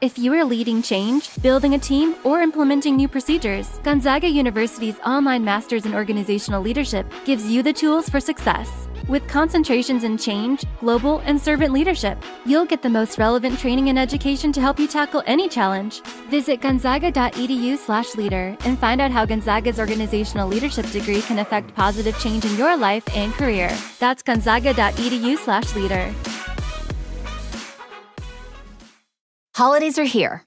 If you are leading change, building a team, or implementing new procedures, Gonzaga University's online Masters in Organizational Leadership gives you the tools for success. With concentrations in change, global, and servant leadership, you'll get the most relevant training and education to help you tackle any challenge. Visit gonzaga.edu/leader and find out how Gonzaga's organizational leadership degree can affect positive change in your life and career. That's gonzaga.edu/leader. Holidays are here,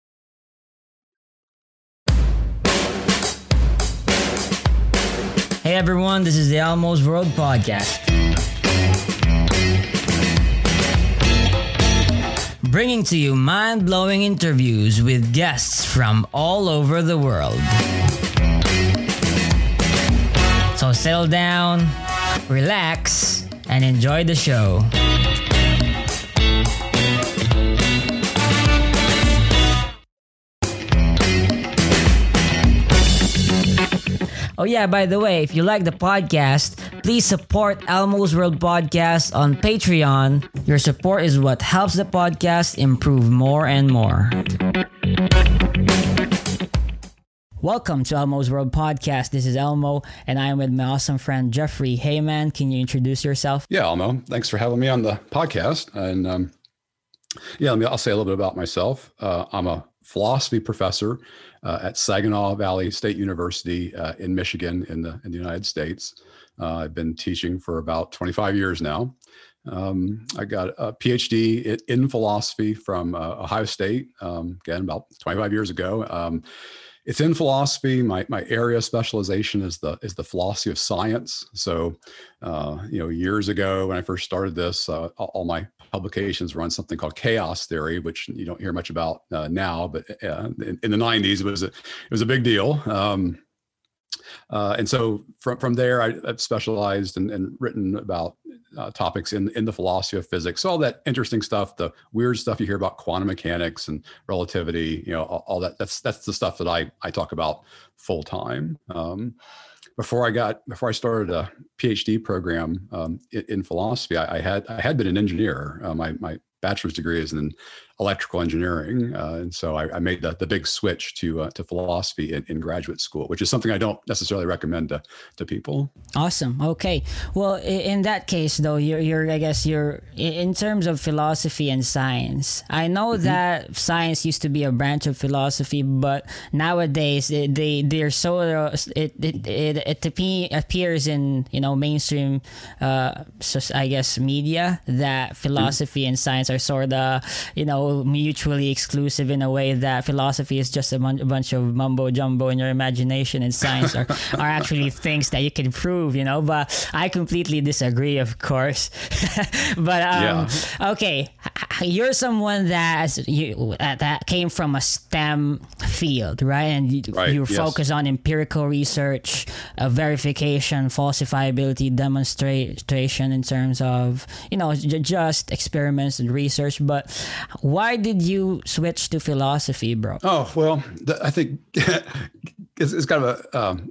Hey everyone, this is the Elmo's World Podcast. Bringing to you mind blowing interviews with guests from all over the world. So settle down, relax, and enjoy the show. Oh, yeah, by the way, if you like the podcast, please support Elmo's World Podcast on Patreon. Your support is what helps the podcast improve more and more. Welcome to Elmo's World Podcast. This is Elmo, and I am with my awesome friend Jeffrey. Hey, man, can you introduce yourself? Yeah, Elmo. Thanks for having me on the podcast. And um, yeah, let me, I'll say a little bit about myself. Uh, I'm a philosophy professor uh, at Saginaw Valley State University uh, in Michigan, in the in the United States. Uh, I've been teaching for about 25 years now. Um, I got a PhD in, philosophy from uh, Ohio State, um, again about 25 years ago. Um, it's in philosophy. My my area of specialization is the is the philosophy of science. So, uh, you know, years ago when I first started this, uh, all my publications were on something called chaos theory, which you don't hear much about uh, now, but uh, in, in, the 90s it was a, it was a big deal. Um, uh, and so from, from there, I, have specialized and, and, written about uh, topics in, in the philosophy of physics. So all that interesting stuff, the weird stuff you hear about quantum mechanics and relativity, you know, all, all that, that's, that's the stuff that I, I talk about full time. Um, before I got before I started a PhD program um, in, in, philosophy, I, I, had I had been an engineer. Uh, my my bachelor's degree is in electrical engineering, uh, and so I, I, made the, the big switch to uh, to philosophy in, in, graduate school, which is something I don't necessarily recommend to, to people. Awesome. Okay. Well, in that case, though, you're, you're I guess you're in terms of philosophy and science. I know mm-hmm. that science used to be a branch of philosophy, but nowadays it, they they're so it it, it, it appears in you know mainstream, uh, I guess media that philosophy mm-hmm. and science are sort of you know mutually exclusive in a way that philosophy is just a, a bunch of mumbo jumbo in your imagination and science are, are actually things that you can prove, you know. But I completely disagree, of course. but um, yeah. okay, you're someone that you uh, that came from a STEM field, right? And you, right, you yes. focus on empirical research, uh, verification, falsifiability, demonstration in terms of you know just experiments and research. But why did you switch to philosophy, bro? Oh well, I think it's, it's, kind of a um,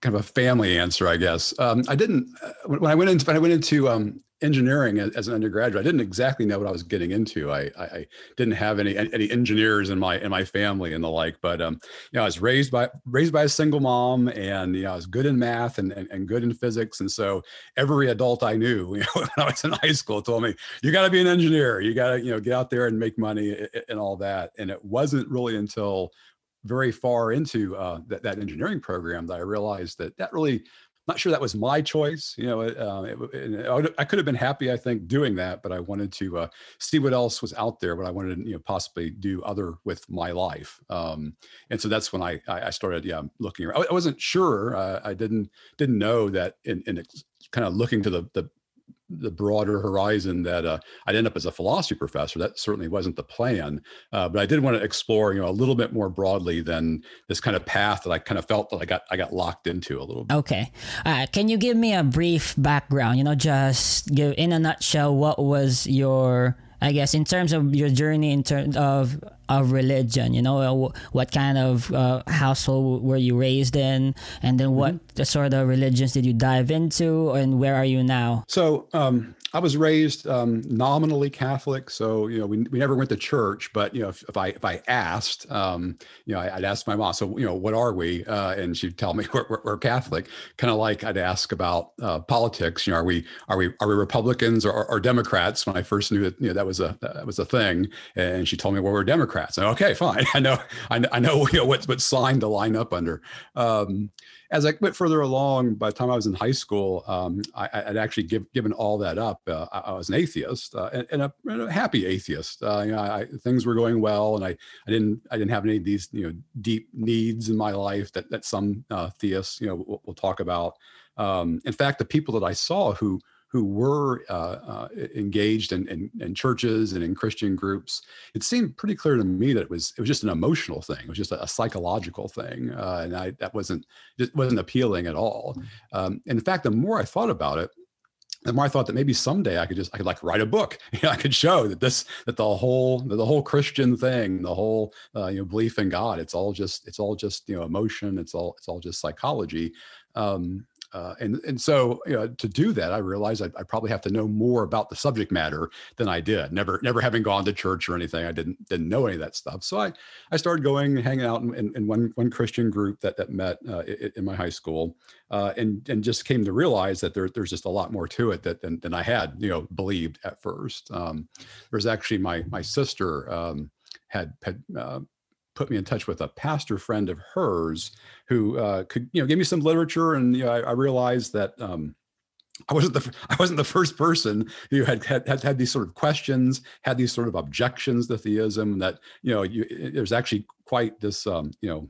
kind of a family answer, I guess. Um, I didn't uh, when I went into when I went into um, engineering as an undergraduate, I didn't exactly know what I was getting into. I, I, I, didn't have any any engineers in my in my family and the like. But um, you know, I was raised by raised by a single mom, and you know, I was good in math and, and, and good in physics. And so every adult I knew, you know, when I was in high school, told me, "You got to be an engineer. You got to you know get out there and make money and all that." And it wasn't really until very far into uh, that, that engineering program that I realized that that really not sure that was my choice. You know, uh, it, I could have been happy, I think, doing that, but I wanted to uh, see what else was out there, what I wanted to, you know, possibly do other with my life. Um, and so that's when I, I started, yeah, looking around. I wasn't sure. Uh, I didn't, didn't know that in, in kind of looking to the, the the broader horizon that uh, I'd end up as a philosophy professor. That certainly wasn't the plan, uh, but I did want to explore, you know, a little bit more broadly than this kind of path that I kind of felt that I got I got locked into a little bit. Okay, uh, can you give me a brief background? You know, just give in a nutshell what was your I guess in terms of your journey in terms of of religion, you know, uh, what kind of uh, household were you raised in, and then what mm-hmm. sort of religions did you dive into, and where are you now? So, um, I was raised um, nominally Catholic, so you know we, we never went to church. But you know, if, if I if I asked, um, you know, I, would ask my mom, so you know, what are we? Uh, and she'd tell me we're, we're, we're Catholic. Kind of like I'd ask about uh, politics. You know, are we are we are we Republicans or, or, Democrats? When I first knew that you know that was a that was a thing, and she told me well we're Democrats. Okay, fine. I know I know, I know you know what what sign to line up under. Um, as I went further along, by the time I was in high school, um, I, would actually give, given all that up. Uh, I, I, was an atheist uh, and, and, a, and, a, happy atheist. Uh, you know, I, things were going well, and I, I didn't I didn't have any of these you know deep needs in my life that that some uh, theists you know will, will talk about. Um, in fact, the people that I saw who who were uh, uh, engaged in, in, in, churches and in Christian groups, it seemed pretty clear to me that it was it was just an emotional thing. It was just a, a psychological thing, uh, and I, that wasn't it wasn't appealing at all. Mm. Um, and in fact, the more I thought about it, the more I thought that maybe someday I could just I could like write a book. You know, I could show that this that the whole the whole Christian thing, the whole uh, you know belief in God, it's all just it's all just you know emotion. It's all it's all just psychology. Um, uh, and and so you know, to do that, I realized I, I, probably have to know more about the subject matter than I did. Never never having gone to church or anything, I didn't didn't know any of that stuff. So I I started going hanging out in, in, in one one Christian group that that met uh, in, in, my high school, uh, and and just came to realize that there, there's just a lot more to it that than, than I had you know believed at first. Um, there was actually my my sister. Um, had, had uh, put me in touch with a pastor friend of hers who uh, could you know give me some literature, and you know, I, I realized that. Um, I wasn't the I wasn't the first person who had, had had these sort of questions, had these sort of objections to theism. That you know, you, there's actually quite this um, you know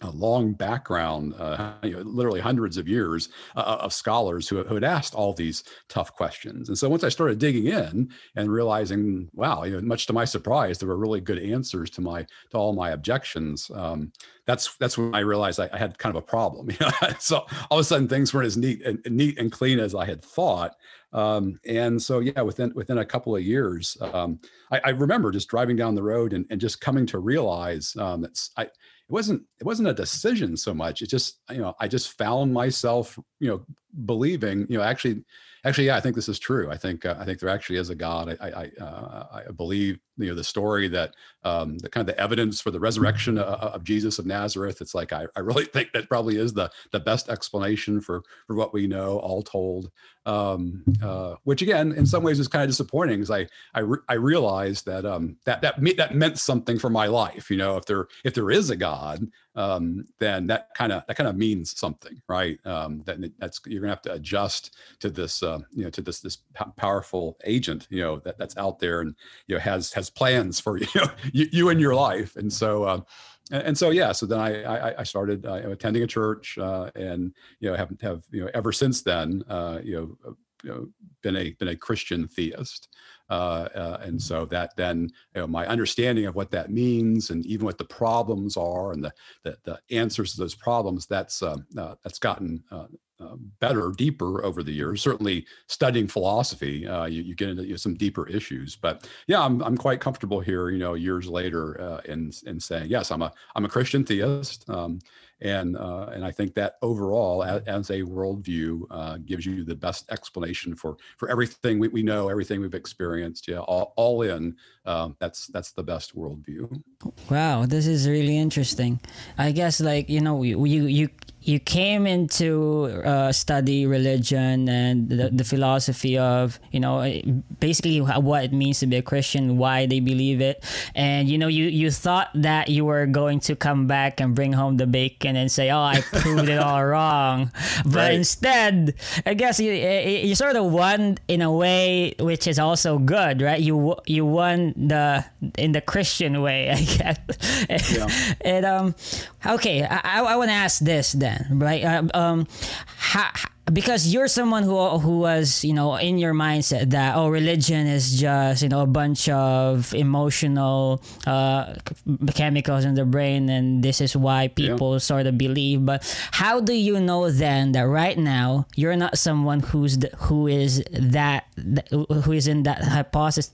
a long background, uh, you know, literally hundreds of years uh, uh, of scholars who, who had asked all these tough questions. And so once I started digging in and realizing, wow, you know, much to my surprise, there were really good answers to my to all my objections. Um, that's that's when I realized I, I, had kind of a problem. So all of a sudden things weren't as neat and neat and clean as I had thought. Um, and so yeah, within within a couple of years, um, I, I, remember just driving down the road and, and just coming to realize um, that I it wasn't it wasn't a decision so much. It just you know i just found myself you know believing you know actually actually yeah i think this is true. I think uh, i think there actually is a god. I i uh, i believe you know the story that um the kind of the evidence for the resurrection of, of jesus of nazareth it's like I, I really think that probably is the the best explanation for for what we know all told. Um uh which again in some ways is kind of disappointing because i i, re- I realized that um that that me- that meant something for my life you know if there if there is a god um, then that kind of that kind of means something, right? Um, that that's you're gonna have to adjust to this, uh, you know, to this this powerful agent, you know, that that's out there and you know has has plans for you, know, you, you and your life, and so. Uh, and so yeah so then i i, I started uh, attending a church uh, and you know have have you know ever since then uh, you know, uh, you know been a been a christian theist uh, uh, and so that then you know, my understanding of what that means and even what the problems are and the, the, the answers to those problems, that's, uh, uh that's gotten uh, better, deeper over the years. Certainly, studying philosophy, uh, you, you, get into you know, some deeper issues. But yeah, I'm, I'm quite comfortable here. You know, years later, uh, in in saying yes, I'm a I'm a Christian theist. Um, and uh, and I think that overall, as, as a worldview, uh, gives you the best explanation for for everything we, we know, everything we've experienced. Yeah, all, all in. Uh, that's that's the best worldview. Wow, this is really interesting. I guess like you know you you you came into uh, study religion and the, the, philosophy of you know basically what it means to be a christian why they believe it and you know you you thought that you were going to come back and bring home the bacon and say oh i proved it all wrong but right. instead i guess you you sort of won in a way which is also good right you you won the in the christian way i guess yeah. and um okay i i want to ask this then right? Uh, um, how, because you're someone who who was you know in your mindset that oh religion is just you know a bunch of emotional uh, chemicals in the brain and this is why people yeah. sort of believe. But how do you know then that right now you're not someone who's the, who is that who is in that hypothesis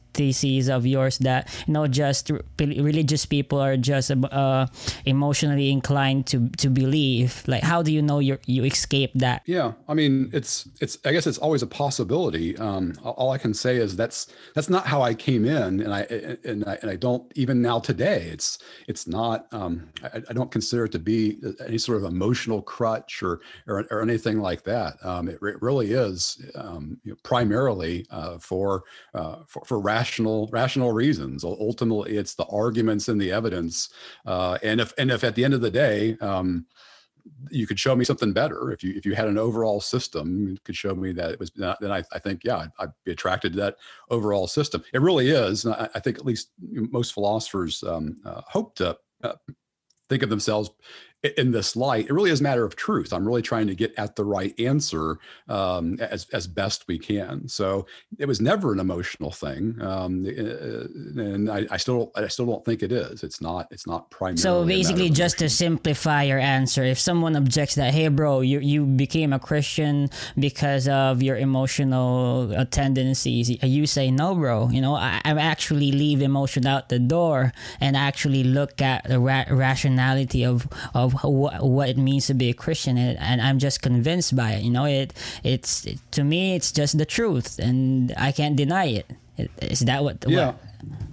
of yours that you know just religious people are just uh, emotionally inclined to to believe? Like how do you know you you escape that? Yeah. I mean it's it's i guess it's always a possibility um, all i can say is that's that's not how i came in and i and i, and I don't even now today it's it's not um, I, I, don't consider it to be any sort of emotional crutch or or, or anything like that um, it, it, really is um, you know, primarily uh, for, uh, for for rational rational reasons. Ultimately, it's the arguments and the evidence. Uh, and if and if at the end of the day, um, you could show me something better. If you if you had an overall system, you could show me that it was not, then I, I think yeah, I'd, I'd, be attracted to that overall system. It really is. I, I, think at least most philosophers um, uh, hope to uh, think of themselves in this light, it really is a matter of truth. I'm really trying to get at the right answer um, as as best we can. So it was never an emotional thing, um, uh, and I, I, still I still don't think it is. It's not. It's not primarily. So basically, just to simplify your answer, if someone objects that, hey, bro, you you became a Christian because of your emotional tendencies, you say no, bro. You know, I, I actually leave emotion out the door and actually look at the ra- rationality of of what, what it means to be a Christian, and I'm just convinced by it. You know, it it's it, to me, it's just the truth, and I can't deny it. Is that what? Yeah. What,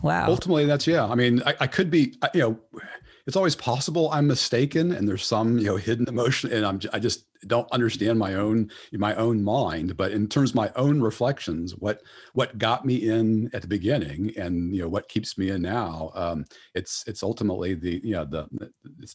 wow. Ultimately, that's yeah. I mean, I, I could be, you know, it's always possible I'm mistaken, and there's some you know hidden emotion, and I'm I just don't understand my own my own mind. But in terms of my own reflections, what what got me in at the beginning, and you know what keeps me in now, um, it's it's ultimately the you know the, the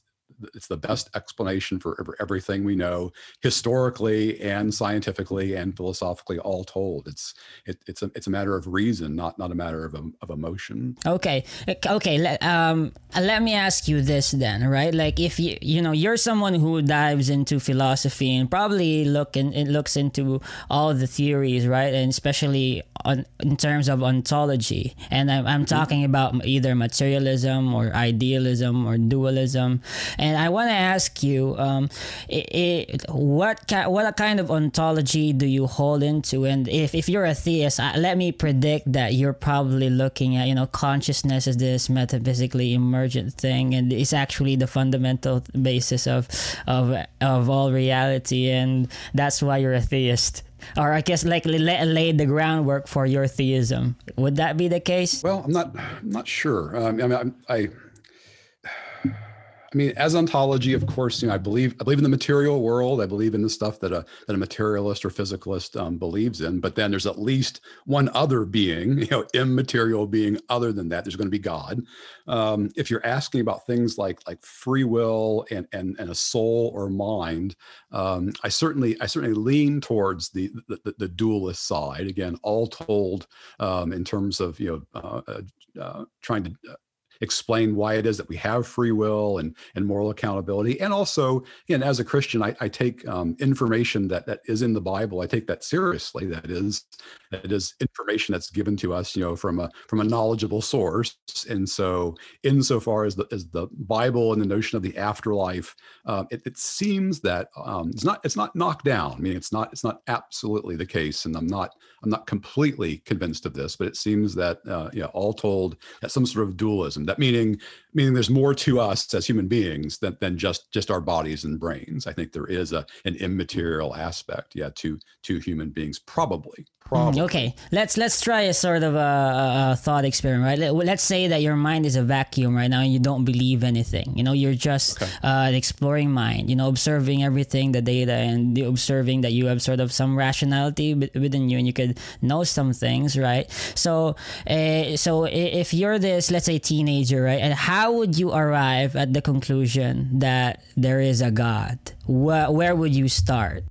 it's the best explanation for everything we know historically and scientifically and philosophically all told. It's it, it's a it's a matter of reason not not a matter of, of emotion. Okay. Okay let, um let me ask you this then right? Like if you you know you're someone who dives into philosophy and probably look and it looks into all the theories right? And especially on in terms of ontology and i'm, I'm mm-hmm. talking about either materialism or idealism or dualism and I want to ask you, um, it, it, what ki- what kind of ontology do you hold into? And if, if you're a theist, uh, let me predict that you're probably looking at you know consciousness as this metaphysically emergent thing, and it's actually the fundamental basis of of of all reality, and that's why you're a theist or I guess like lay, lay the groundwork for your theism. Would that be the case? Well, I'm not. I'm not sure. Um, I mean, I, I I mean, as ontology, of course, you know, I believe I believe in the material world. I believe in the stuff that a that a materialist or physicalist um, believes in. But then there's at least one other being, you know, immaterial being other than that. There's going to be God. Um, if you're asking about things like like free will and and, and a soul or mind, um, I certainly I certainly lean towards the the, the dualist side. Again, all told, um, in terms of you know uh, uh, uh trying to uh, explain why it is that we have free will and, and moral accountability. And also, again, as a Christian, I, I take um, information that, that is in the Bible, I take that seriously. That is, that is information that's given to us, you know, from a from a knowledgeable source. And so, insofar as the as the Bible and the notion of the afterlife, uh, it, it, seems that um, it's not it's not knocked down. I mean, it's not it's not absolutely the case, and I'm not I'm not completely convinced of this, but it seems that uh, yeah, all told, that some sort of dualism that meaning meaning there's more to us as human beings than, than just just our bodies and brains. I think there is a an immaterial aspect yeah to to human beings probably Probably. Okay, let's let's try a sort of a, a, thought experiment, right? Let's say that your mind is a vacuum right now, and you don't believe anything. You know, you're just okay. uh, an exploring mind. You know, observing everything, the data, and observing that you have sort of some rationality within you, and you could know some things, right? So, uh, so if you're this, let's say, teenager, right, and how would you arrive at the conclusion that there is a God? Where where would you start?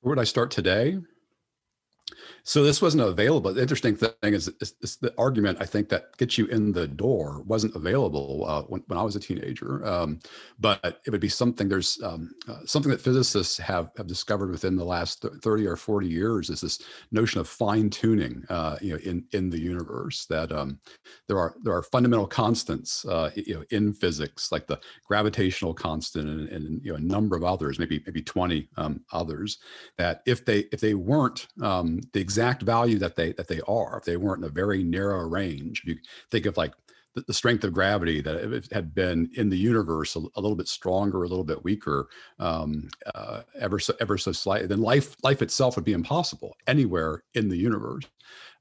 Where would I start today? So this wasn't available. The interesting thing is, is, is, the argument I think that gets you in the door wasn't available uh, when, when I was a teenager. Um, but it would be something. There's um, uh, something that physicists have have discovered within the last thirty or forty years is this notion of fine tuning. Uh, you know, in in the universe, that um, there are there are fundamental constants. Uh, you know, in physics, like the gravitational constant, and, and you know a number of others, maybe maybe twenty um, others, that if they if they weren't um, the exact value that they that they are. If they weren't in a very narrow range you think of like the, the strength of gravity that if it had been in the universe a, a little bit stronger a little bit weaker um, uh, ever so ever so slightly then life life itself would be impossible anywhere in the universe.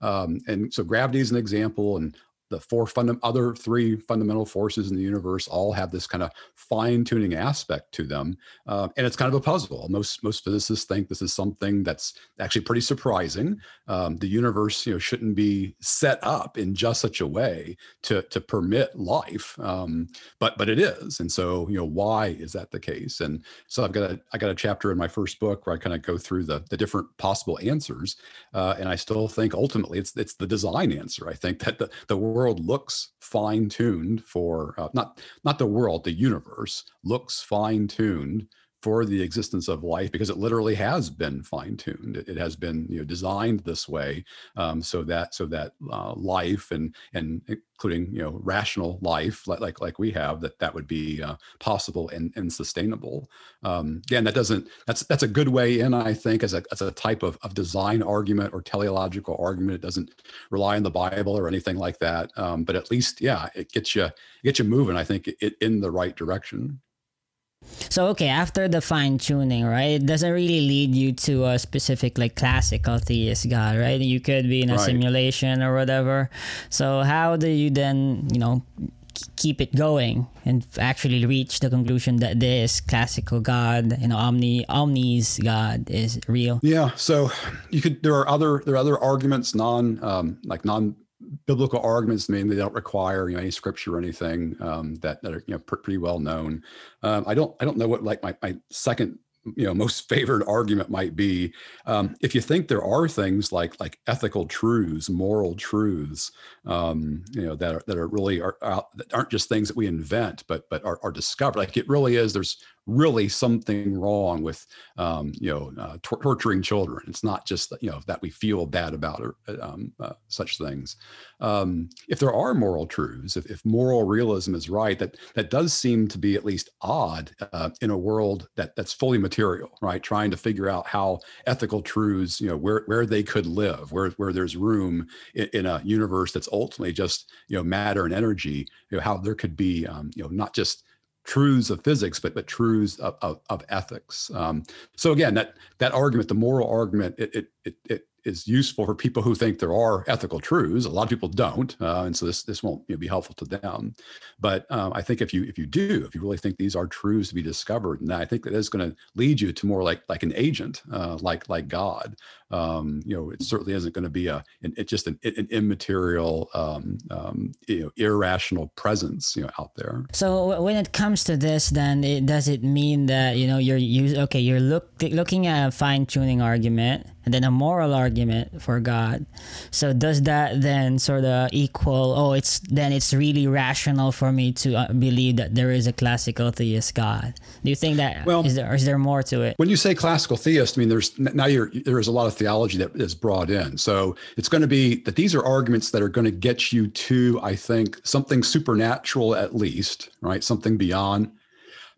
Um, and so gravity is an example and the four funda- other three fundamental forces in the universe all have this kind of fine tuning aspect to them, uh, and it's kind of a puzzle. Most most physicists think this is something that's actually pretty surprising. Um, the universe, you know, shouldn't be set up in just such a way to to permit life, um, but but it is, and so you know why is that the case? And so I've got a I got a chapter in my first book where I kind of go through the the different possible answers, uh, and I still think ultimately it's it's the design answer. I think that the the world looks fine tuned for uh, not not the world, the universe looks fine tuned for the existence of life because it literally has been fine tuned. It, it, has been you know designed this way um, so that so that uh, life and and including you know rational life like like, like we have that that would be uh, possible and, and sustainable. Um, again, that doesn't that's that's a good way in I think as a as a type of, of design argument or teleological argument. It doesn't rely on the Bible or anything like that. Um, but at least yeah, it gets you it gets you moving. I think it, in the right direction. So okay, after the fine tuning, right, it doesn't really lead you to a specific like classical theist God, right? You could be in a right. simulation or whatever. So how do you then, you know, keep it going and actually reach the conclusion that this classical God, you know, omni omnis God is real? Yeah. So you could there are other there are other arguments non um, like non biblical arguments mean they don't require you know any scripture or anything um, that, that are you know pr- pretty well known. Um, I don't I don't know what like my, my second you know most favored argument might be um, if you think there are things like like ethical truths moral truths um, you know that are that are really are out, that aren't just things that we invent but but are, are discovered like it really is there's really something wrong with um, you know uh, tor- torturing children. It's not just you know that we feel bad about or, um, uh, such things. Um, if there are moral truths, if, if, moral realism is right, that that does seem to be at least odd uh, in a world that that's fully material, right? Trying to figure out how ethical truths, you know, where where they could live, where where there's room in, in a universe that's ultimately just you know matter and energy, you know, how there could be um, you know not just truths of physics, but but truths of, of, of ethics. Um, so again, that that argument, the moral argument, it it it, it is useful for people who think there are ethical truths. A lot of people don't, uh, and so this this won't you know, be helpful to them. But um, I think if you if you do, if you really think these are truths to be discovered, and I think that is going to lead you to more like like an agent, uh, like like God. Um, you know, it certainly isn't going to be a an, it just an, an immaterial, um, um, you know, irrational presence, you know, out there. So when it comes to this, then it, does it mean that you know you're you okay you're look looking at a fine tuning argument and then a moral argument for God. So does that then sort of equal? Oh, it's then it's really rational for me to uh, believe that there is a classical theist God. Do you think that well, is there is there more to it? When you say classical theist, I mean there's now you're there is a lot of theology that is brought in. So it's going to be that these are arguments that are going to get you to I think something supernatural at least, right? Something beyond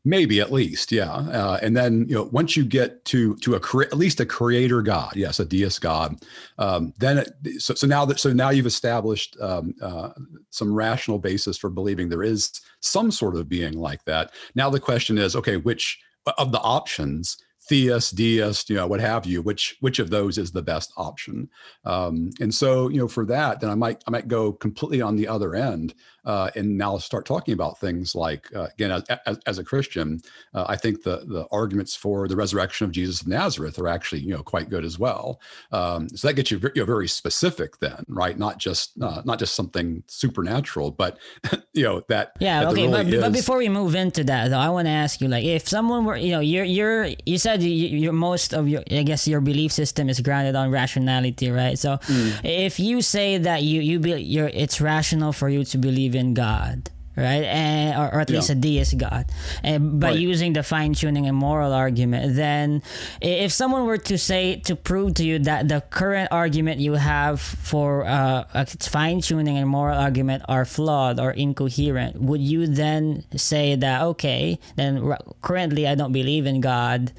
Maybe at least, yeah. Uh, and then you know, once you get to to a cre- at least a creator God, yes, a deist God, um, then it, so so now that so now you've established um, uh, some rational basis for believing there is some sort of being like that. Now the question is, okay, which of the options theist, deist, you know, what have you, which which of those is the best option? Um, and so, you know, for that, then I might I might go completely on the other end uh, and now start talking about things like uh, again as, as, as, a christian uh, i think the the arguments for the resurrection of jesus of nazareth are actually you know quite good as well. Um, so that gets you, you know, very specific then right? Not just uh, not just something supernatural but you know that yeah that okay really but, but before we move into that though i want to ask you like if someone were you know you're you're you said you, you're most of your i guess your belief system is grounded on rationality right? So mm. if you say that you you be you're it's rational for you to believe in God, right? And or, or at yeah. least a deist God. And by right. using the fine tuning and moral argument, then if someone were to say to prove to you that the current argument you have for uh, a fine tuning and moral argument are flawed or incoherent, would you then say that okay, then currently I don't believe in God?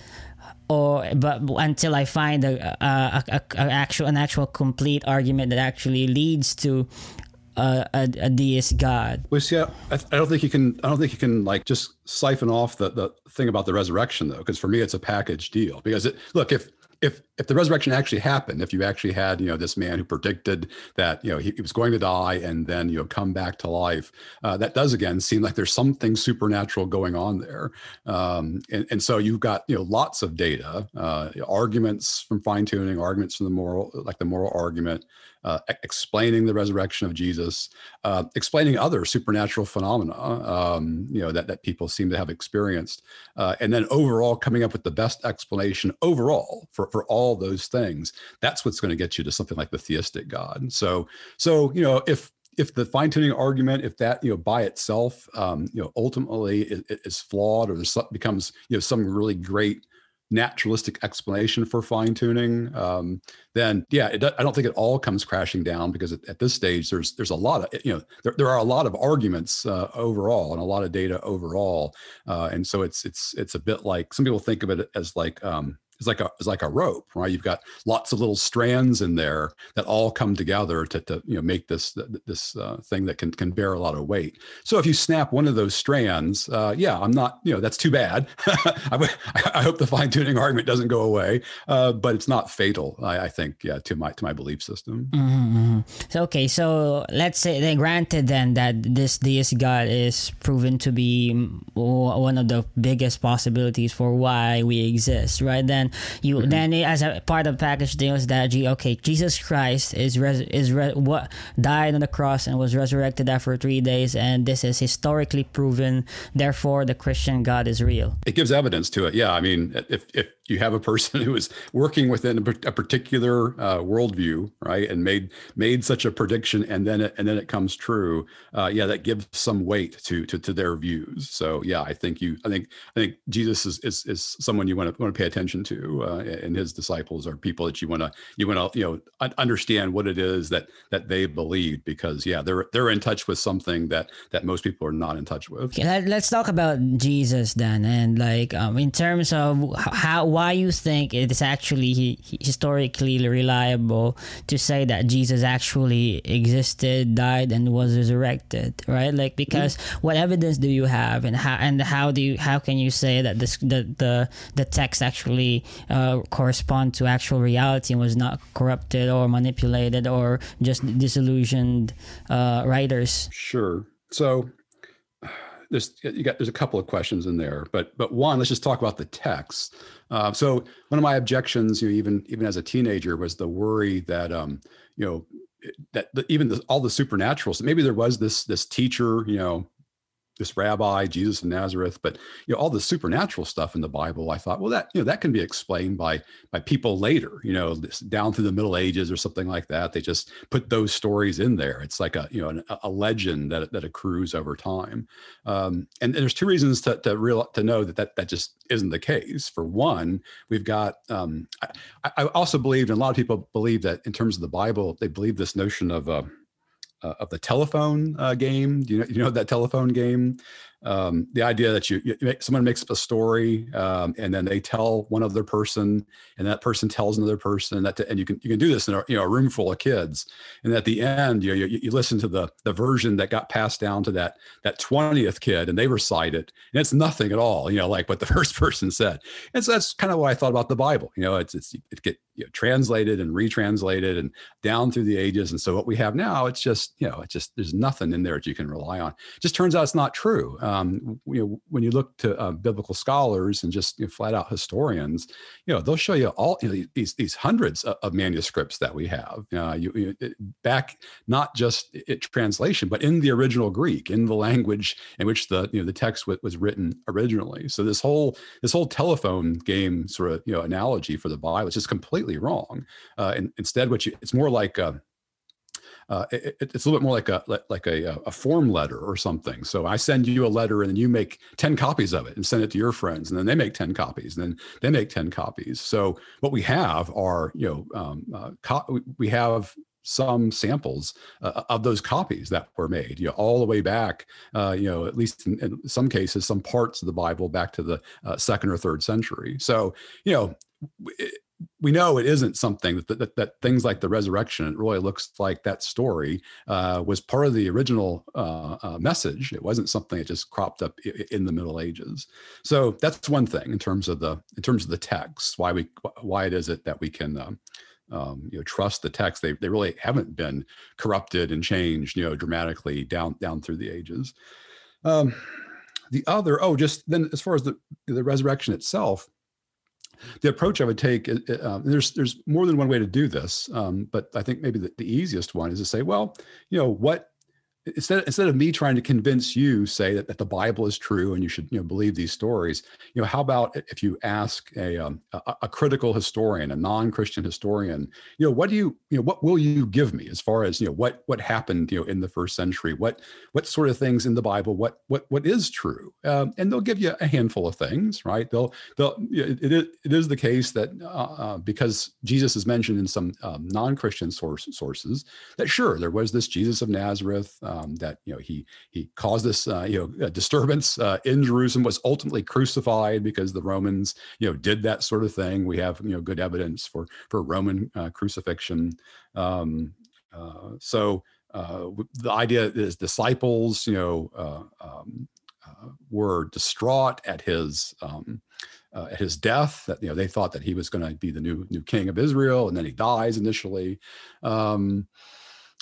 or but until I find a, a, a, a, actual an actual complete argument that actually leads to a, a, a deist god. Well, see, I, I, don't think you can. I don't think you can like just siphon off the the thing about the resurrection though, because for me it's a package deal. Because it look if if if the resurrection actually happened, if you actually had you know this man who predicted that you know he, he was going to die and then you know come back to life, uh, that does again seem like there's something supernatural going on there. Um, and, and so you've got you know lots of data, uh, arguments from fine tuning, arguments from the moral like the moral argument, uh, explaining the resurrection of Jesus, uh, explaining other supernatural phenomena, um, you know, that, that people seem to have experienced, uh, and then overall coming up with the best explanation overall for, for all those things. That's what's going to get you to something like the theistic God. So, so you know, if if the fine tuning argument, if that you know by itself, um, you know, ultimately is, is flawed or becomes you know some really great naturalistic explanation for fine tuning, um, then yeah, it, I don't think it all comes crashing down because at, at, this stage there's there's a lot of you know there, there are a lot of arguments uh, overall and a lot of data overall, uh, and so it's it's it's a bit like some people think of it as like um, is like a is like a rope, right? You've got lots of little strands in there that all come together to, to you know make this this uh, thing that can can bear a lot of weight. So if you snap one of those strands, uh, yeah, I'm not you know that's too bad. I, I, hope the fine tuning argument doesn't go away, uh, but it's not fatal. I, I, think yeah to my to my belief system. Mm-hmm, mm-hmm. So okay, so let's say then granted then that this deist God is proven to be one of the biggest possibilities for why we exist, right? Then you mm-hmm. then as a part of the package deal is that okay jesus christ is res, is re, what died on the cross and was resurrected after three days and this is historically proven. Therefore the christian god is real. It gives evidence to it. Yeah i mean if if you have a person who is working within a, particular uh, worldview, right, and made made such a prediction, and then it, and then it comes true. Uh, yeah, that gives some weight to, to to their views. So yeah, I think you, I think I think Jesus is is, is someone you want to want to pay attention to, uh, and his disciples are people that you want to you want to you know understand what it is that that they believe because yeah, they're they're in touch with something that that most people are not in touch with. Okay, let's talk about Jesus then, and like um, in terms of how why you think it is actually historically reliable to say that Jesus actually existed, died, and was resurrected, right? Like because mm-hmm. what evidence do you have, and how and how do you how can you say that this the the the text actually uh, correspond to actual reality and was not corrupted or manipulated or just disillusioned uh, writers? Sure. So there's you got there's a couple of questions in there, but but one, let's just talk about the text. Uh, so one of my objections, you know, even even as a teenager, was the worry that um, you know that the, even the, all the supernaturals. Maybe there was this this teacher, you know, this rabbi jesus of nazareth but you know all the supernatural stuff in the bible i thought well that you know that can be explained by by people later you know down through the middle ages or something like that. They just put those stories in there. It's like a you know an, a legend that, that accrues over time. Um, and, and, there's two reasons to to real to know that, that that just isn't the case. For one we've got um, I, I also believed and a lot of people believe that in terms of the bible they believe this notion of uh, uh, of the telephone uh, game. Do you know, you know that telephone game? Um, the idea that you, you make, someone makes up a story um, and then they tell one other person and that person tells another person and and you can you can do this in a, you know a room full of kids. And at the end you, know, you, you listen to the the version that got passed down to that that 20th kid and they recite it and it's nothing at all you know like what the first person said. And so that's kind of what I thought about the Bible you know it's it's it get you know, translated and retranslated and down through the ages. And so what we have now it's just you know it's just there's nothing in there that you can rely on. It just turns out it's not true. um, you know, when you look to uh, biblical scholars and just you know, flat out historians, you know, they'll show you all you know, these these hundreds of, of, manuscripts that we have. Uh, you, you it, back not just it translation, but in the original Greek, in the language in which the you know the text w- was written originally. So this whole this whole telephone game sort of you know analogy for the Bible is just completely wrong. Uh, and instead, what you it's more like uh, uh, it, it's a little bit more like a like a, a form letter or something. So I send you a letter, and then you make ten copies of it and send it to your friends, and then they make ten copies, and then they make ten copies. So what we have are you know um, uh, co- we have some samples uh, of those copies that were made, you know, all the way back, uh, you know, at least in, in, some cases, some parts of the Bible back to the uh, second or third century. So, you know, we know it isn't something that, that, that, things like the resurrection, it really looks like that story uh, was part of the original uh, uh, message. It wasn't something that just cropped up in the Middle Ages. So that's one thing in terms of the in terms of the text. Why we why it is it that we can um, um, you know trust the text? They they really haven't been corrupted and changed you know dramatically down down through the ages. Um, the other oh just then as far as the the resurrection itself the approach I would take, uh, there's there's more than one way to do this, um, but I think maybe the, the easiest one is to say, well, you know, what instead instead of me trying to convince you say that, that the bible is true and you should you know believe these stories you know how about if you ask a um, a, a, critical historian a non-christian historian you know what do you you know what will you give me as far as you know what what happened you know in the first century? What what sort of things in the bible? What what what is true? Um, and they'll give you a handful of things right? They'll they'll it, it, it is the case that uh, uh, because jesus is mentioned in some um, non-christian source sources that sure there was this jesus of nazareth um, that you know he he caused this uh, you know disturbance uh, in Jerusalem, was ultimately crucified because the Romans you know did that sort of thing. We have you know good evidence for for Roman uh, crucifixion. Um, uh, so uh, the idea is disciples you know uh, um, were distraught at his um, uh, at his death that you know they thought that he was going to be the new new king of Israel and then he dies initially um,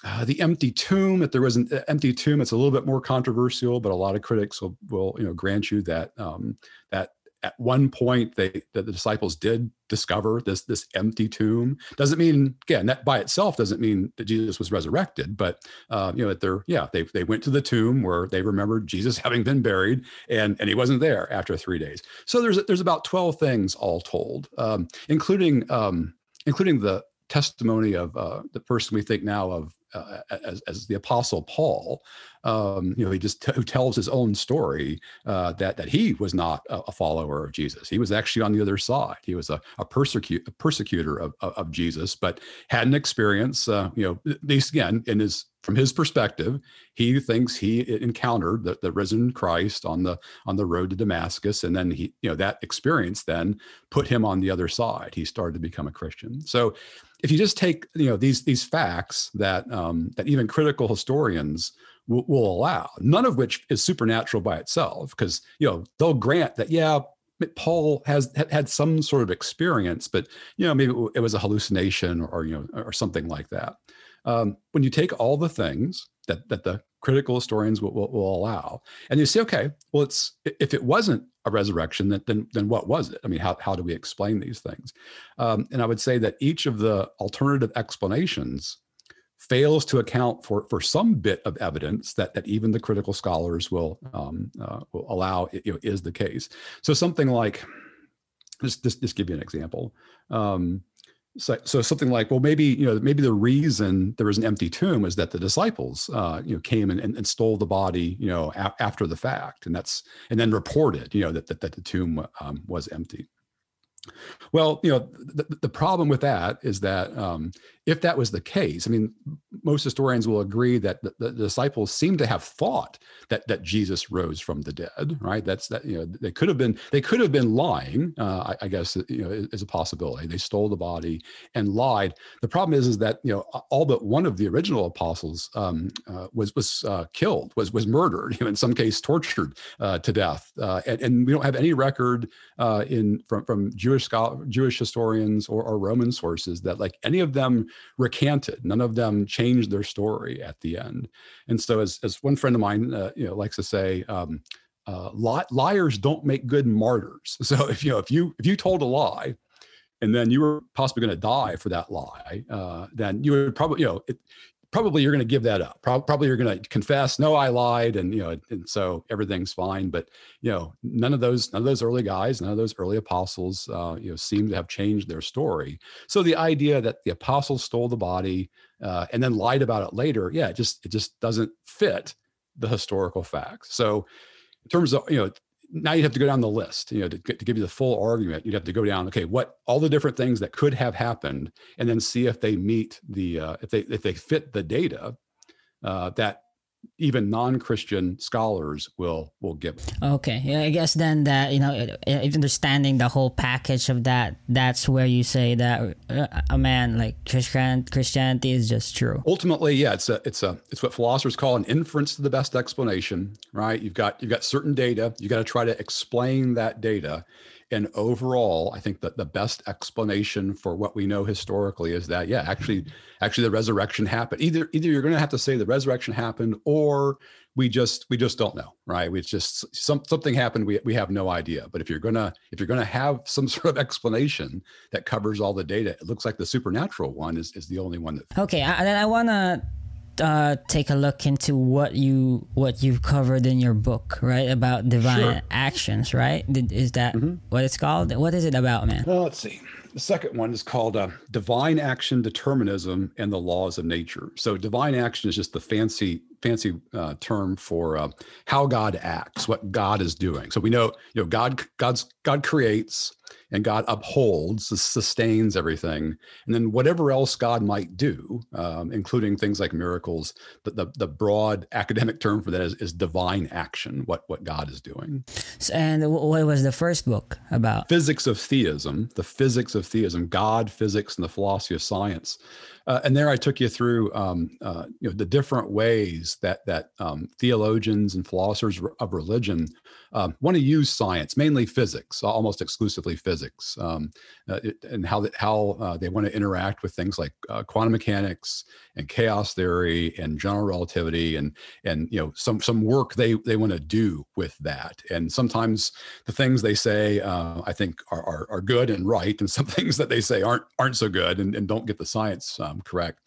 uh, the empty tomb if there was an uh, empty tomb it's a little bit more controversial but a lot of critics will, will you know grant you that um, that at one point they that the disciples did discover this this empty tomb. Doesn't mean again that by itself doesn't mean that jesus was resurrected but uh, you know that they're yeah they, they went to the tomb where they remembered jesus having been buried and and he wasn't there after three days. So there's there's about 12 things all told um, including um, including the testimony of uh, the person we think now of uh, as, as the apostle paul um, you know he just t- tells his own story uh, that that he was not a, a, follower of jesus he was actually on the other side he was a, a, persecute, a persecutor of, of, of, jesus but had an experience uh, you know at least again in his from his perspective, he thinks he encountered the, the risen Christ on the on the road to Damascus, and then he, you know, that experience then put him on the other side. He started to become a Christian. So, if you just take you know these these facts that um, that even critical historians will, will allow, none of which is supernatural by itself, because you know they'll grant that yeah Paul has had some sort of experience, but you know maybe it was a hallucination or you know or something like that. Um, when you take all the things that that the critical historians will, will, will, allow, and you say, okay, well, it's if it wasn't a resurrection, then then, then what was it? I mean, how how do we explain these things? Um, and I would say that each of the alternative explanations fails to account for for some bit of evidence that that even the critical scholars will um, uh, will allow you know, is the case. So something like just just, just give you an example. Um, so, so something like, well, maybe you know, maybe the reason there was an empty tomb is that the disciples, uh, you know, came and, and, and stole the body, you know, a- after the fact, and that's and then reported, you know, that that, that the tomb um, was empty. Well, you know, the, the problem with that is that um, if that was the case, I mean, most historians will agree that the, the, disciples seem to have thought that that Jesus rose from the dead, right? That's that you know they could have been they could have been lying. Uh, I, I, guess you know is a possibility. They stole the body and lied. The problem is is that you know all but one of the original apostles um, uh, was was uh, killed, was was murdered, you know, in some case tortured uh, to death, uh, and, and, we don't have any record uh, in from from Jewish Jewish historians or, or Roman sources that like any of them recanted. None of them changed their story at the end. And so, as, as one friend of mine, uh, you know, likes to say, um, uh, li- liars don't make good martyrs. So if you know if you if you told a lie, and then you were possibly going to die for that lie, uh, then you would probably you know it, probably you're going to give that up. Pro- probably you're going to confess, no, I lied, and you know, and so everything's fine. But you know, none of those, none of those early guys, none of those early apostles, uh, you know, seem to have changed their story. So the idea that the apostles stole the body uh, and then lied about it later, yeah, it just it just doesn't fit the historical facts. So in terms of you know now you'd have to go down the list you know to, to give you the full argument you'd have to go down okay what all the different things that could have happened and then see if they meet the uh, if they if they fit the data uh, that even non-christian scholars will will give okay yeah i guess then that you know understanding the whole package of that that's where you say that uh, a man like Christian, christianity is just true. Ultimately yeah it's a it's a it's what philosophers call an inference to the best explanation right? You've got you've got certain data. You got to try to explain that data and overall i think that the best explanation for what we know historically is that yeah actually actually the resurrection happened. Either either you're going to have to say the resurrection happened or we just we just don't know right? We just some, something happened we, we have no idea. But if you're gonna if you're gonna have some sort of explanation that covers all the data it looks like the supernatural one is, is the only one that okay and then i want to uh, take a look into what you what you've covered in your book, right? About divine sure. actions, right? Is that mm-hmm. what it's called? What is it about, man? Well, let's see. The second one is called uh, Divine Action, Determinism, and the Laws of Nature. So, divine action is just the fancy fancy uh, term for uh, how God acts, what God is doing. So we know, you know, God God's God creates and God upholds, sustains everything, and then whatever else God might do, um, including things like miracles. The, the, the broad academic term for that is, is divine action. What what God is doing. And what was the first book about? Physics of theism. The physics of theism. God, physics, and the philosophy of science. Uh, and there I took you through, um, uh, you know, the different ways that that um, theologians and philosophers of religion um, want to use science, mainly physics, almost exclusively physics, um, uh, it, and how that, how uh, they want to interact with things like uh, quantum mechanics and chaos theory and general relativity, and and you know some some work they they want to do with that. And sometimes the things they say, uh, I think, are, are, are good and right, and some things that they say aren't aren't so good and, and don't get the science correct.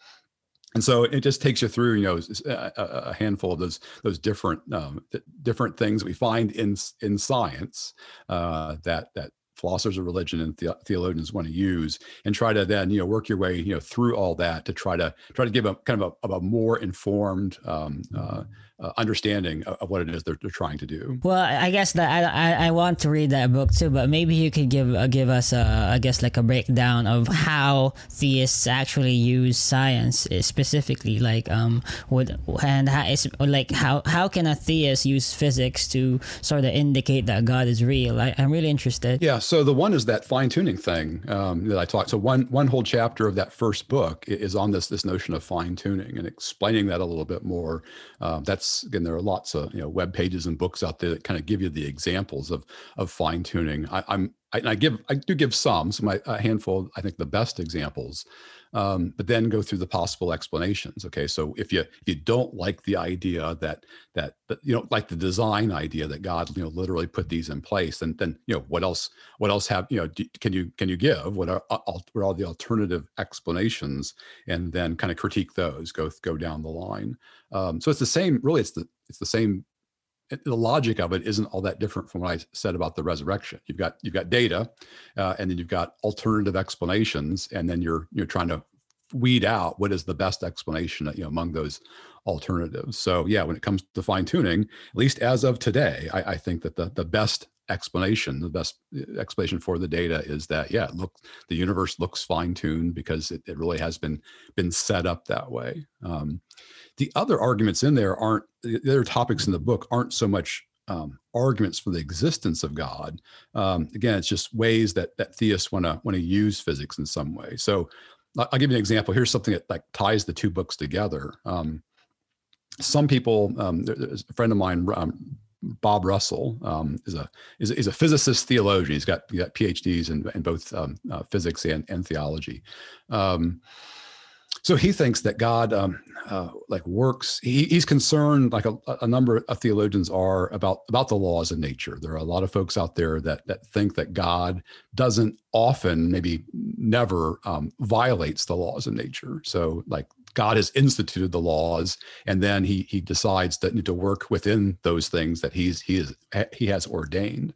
And so it just takes you through, you know, a, a handful of those those different um, th- different things we find in in science uh, that that philosophers of religion and the- theologians want to use, and try to then you know work your way you know through all that to try to try to give a kind of a, a more informed um, uh, uh, understanding of, of, what it is they're, they're trying to do. Well, I guess that I, I, I want to read that book too, but maybe you could give uh, give us a, I guess like a breakdown of how theists actually use science eh, specifically, like um would and how is like how how can a theist use physics to sort of indicate that God is real? I, am really interested. Yeah. So the one is that fine tuning thing um, that I talked. So one one whole chapter of that first book is on this this notion of fine tuning and explaining that a little bit more. Um, that's again there are lots of you know web pages and books out there that kind of give you the examples of of fine tuning. I, am I, I, give I do give some, so my a handful I think the best examples, um, but then go through the possible explanations. Okay, so if you if you don't like the idea that that, you know like the design idea that God you know literally put these in place, and then you know what else what else have you know do, can you can you give what are what are all the alternative explanations, and then kind of critique those go go down the line. Um, so it's the same really it's the it's the same the logic of it isn't all that different from what I said about the resurrection. You've got you've got data, uh, and then you've got alternative explanations, and then you're you're trying to weed out what is the best explanation you know among those alternatives. So yeah, when it comes to fine tuning, at least as of today, I, I think that the the best explanation. The best uh, explanation for the data is that yeah, look, the universe looks fine tuned because it, it really has been been set up that way. Um, the other arguments in there aren't the other topics in the book aren't so much um, arguments for the existence of God. Um, again, it's just ways that that theists want to want to use physics in some way. So I'll give you an example. Here's something that like ties the two books together. Um, some people, um, there's a friend of mine, um, Bob Russell, um, is a is, is, a physicist theologian. He's got, he got PhDs in, in both um, uh, physics and, and theology. Um, so he thinks that God um, uh, like works. He, he's concerned, like a, a, number of theologians are, about about the laws of nature. There are a lot of folks out there that that think that God doesn't often, maybe never, um, violates the laws of nature. So like God has instituted the laws, and then he he decides that to work within those things that he's he is he has ordained.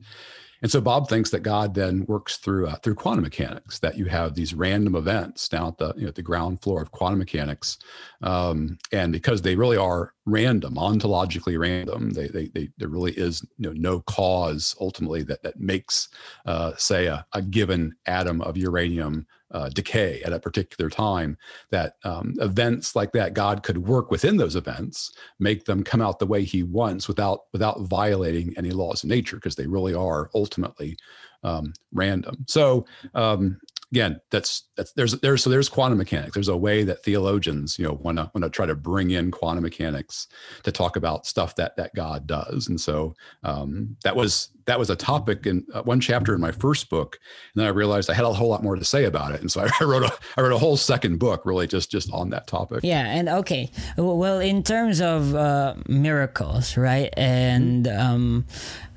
And so Bob thinks that God then works through uh, through quantum mechanics. That you have these random events down at the you know, the ground floor of quantum mechanics, um, and because they really are random, ontologically random, they, they, they there really is you know, no cause ultimately that that makes, uh, say, a, a given atom of uranium uh, decay at a particular time, that um, events like that, God could work within those events, make them come out the way He wants without without violating any laws of nature, because they really are ultimately um, random. So um, again, that's that's there's there's so there's quantum mechanics. There's a way that theologians, you know, want to want to try to bring in quantum mechanics to talk about stuff that that God does. And so um, that was that was a topic in uh, one chapter in my first book, and then I realized I had a whole lot more to say about it, and so I wrote a I wrote a whole second book really just just on that topic. Yeah, and okay, well, in terms of uh, miracles, right, and um,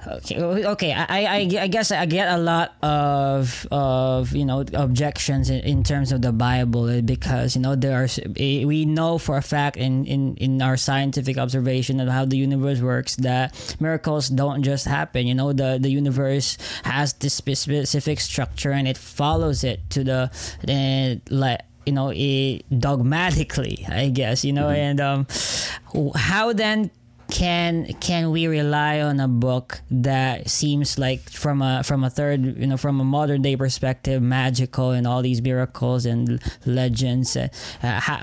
Okay, okay. I, I, I guess I get a lot of of you know objections in, in terms of the Bible because you know there are eh, we know for a fact in, in, in our scientific observation of how the universe works that miracles don't just happen. You know the the universe has this specific structure and it follows it to the, the like you know it dogmatically i guess you know mm-hmm. and um how then can can we rely on a book that seems like from a from a third you know from a modern day perspective magical and all these miracles and legends uh, how,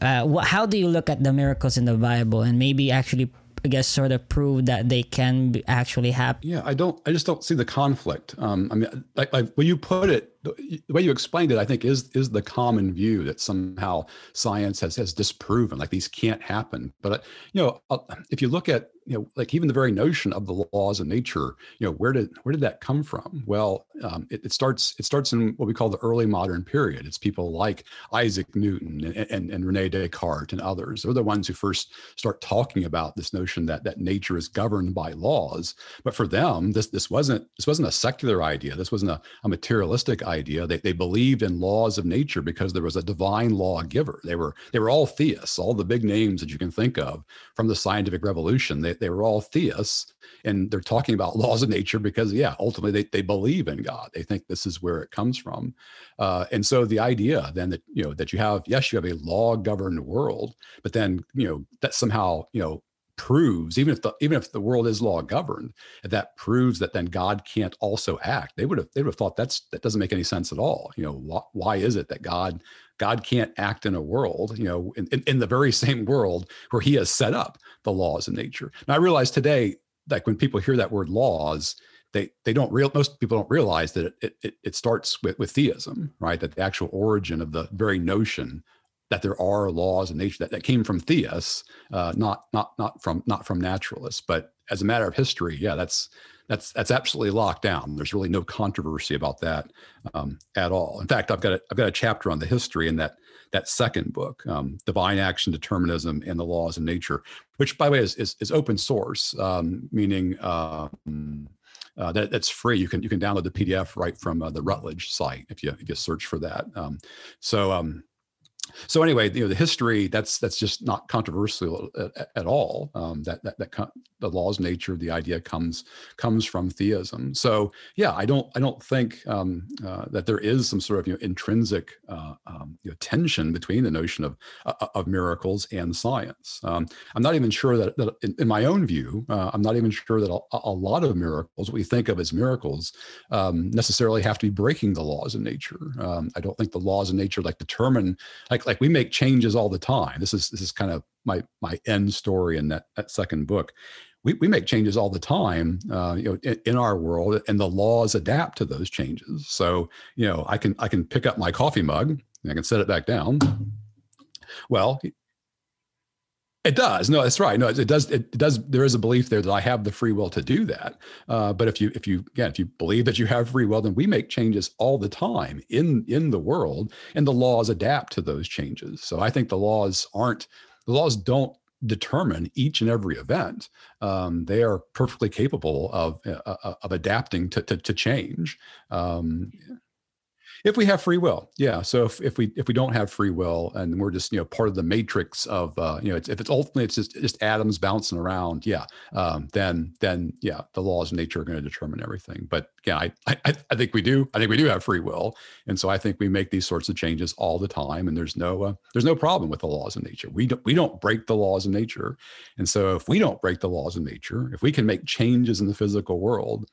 uh, how do you look at the miracles in the bible? And maybe actually I guess sort of prove that they can actually happen. Yeah, I don't. I just don't see the conflict. Um, I mean, like, like when you put it, the way you explained it, I think is is the common view that somehow science has has disproven like these can't happen. But uh, you know, uh, if you look at you know, like even the very notion of the laws of nature, you know, where did where did that come from? Well, um, it, it, starts it starts in what we call the early modern period. It's people like Isaac Newton and, and, and Rene Descartes and others. They're the ones who first start talking about this notion that that nature is governed by laws. But for them, this this wasn't this wasn't a secular idea. This wasn't a, a materialistic idea. They, they believed in laws of nature because there was a divine lawgiver. They were they were all theists. All the big names that you can think of from the scientific revolution. They they, were all theists and they're talking about laws of nature because yeah ultimately they, they believe in god. They think this is where it comes from. Uh, and so the idea then that you know that you have yes you have a law governed world but then you know that somehow you know proves even if the even if the world is law governed that proves that then god can't also act they would have they would have thought that's that doesn't make any sense at all. You know wh- why is it that god God can't act in a world, you know, in, in, in, the very same world where he has set up the laws of nature. Now I realize today, like when people hear that word laws, they they don't real most people don't realize that it it, it starts with, with theism, right? That the actual origin of the very notion that there are laws in nature that, that came from theists, uh, not not not from not from naturalists. But as a matter of history, yeah, that's that's that's absolutely locked down. There's really no controversy about that um, at all. In fact, I've got a, I've got a chapter on the history in that that second book, um, Divine Action, Determinism, and the Laws of Nature, which, by the way, is is, is open source, um, meaning. Um, uh, that, that's free. You can you can download the PDF right from uh, the Routledge site if you if you search for that. Um, so um, so anyway, you know, the history that's that's just not controversial at, at all. Um, that that that the laws nature, the idea comes comes from theism. So yeah, I don't I don't think um, uh, that there is some sort of you know intrinsic uh, um, you know, tension between the notion of uh, of miracles and science. Um, I'm not even sure that, that in, in my own view, uh, I'm not even sure that a, a, lot of miracles, we think of as miracles, um, necessarily have to be breaking the laws of nature. Um, I don't think the laws of nature like determine like like like we make changes all the time. This is this is kind of my my end story in that that second book. We, we make changes all the time, uh, you know, in, in, our world, and the laws adapt to those changes. So, you know, I can I can pick up my coffee mug, and I can set it back down. Well, it does. No, that's right. No, it, does. It, does. There is a belief there that I have the free will to do that. Uh, but if you, if you, again, if you believe that you have free will, then we make changes all the time in in the world, and the laws adapt to those changes. So I think the laws aren't. The laws don't determine each and every event. Um, they are perfectly capable of uh, uh of adapting to to, to change. Um, if we have free will. Yeah so if, if we if we don't have free will and we're just you know part of the matrix of uh, you know it's, if it's ultimately it's just just atoms bouncing around yeah um, then then yeah the laws of nature are going to determine everything. But yeah I, I i think we do i think we do have free will. And so i think we make these sorts of changes all the time and there's no uh, there's no problem with the laws of nature. We don't we don't break the laws of nature. And so if we don't break the laws of nature if we can make changes in the physical world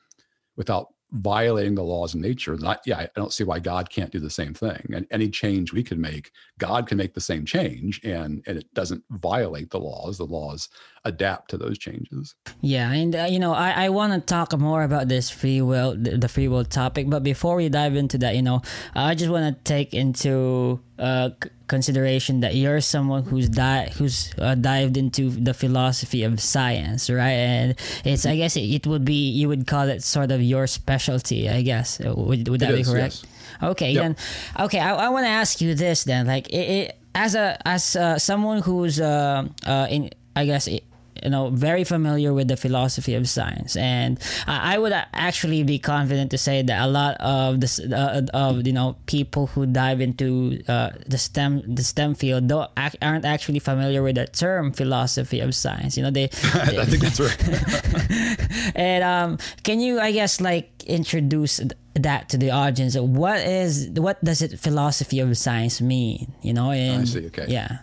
without violating the laws of nature, not, yeah, I don't see why God can't do the same thing. And any change we can make, God can make the same change and, and it doesn't violate the laws. The laws adapt to those changes. Yeah. And, uh, you know, I, I want to talk more about this free will, the, free will topic. But before we dive into that, you know, I just want to take into uh, consideration that you're someone who's di- who's uh, dived into the philosophy of science, right? And it's I guess it, it, would be you would call it sort of your specialty, I guess. Uh, would, would that it be is, correct? Yes. Okay, yep. then okay, I, I want to ask you this then, like it, it as a as uh, someone who's uh, uh in I guess it, you know very familiar with the philosophy of science. And i would actually be confident to say that a lot of this uh, of you know people who dive into uh, the stem the stem field don't aren't actually familiar with the term philosophy of science. You know they, they i think that's right. And um, can you i guess like introduce that to the audience? What is what does it philosophy of science mean? You know and I see, okay. yeah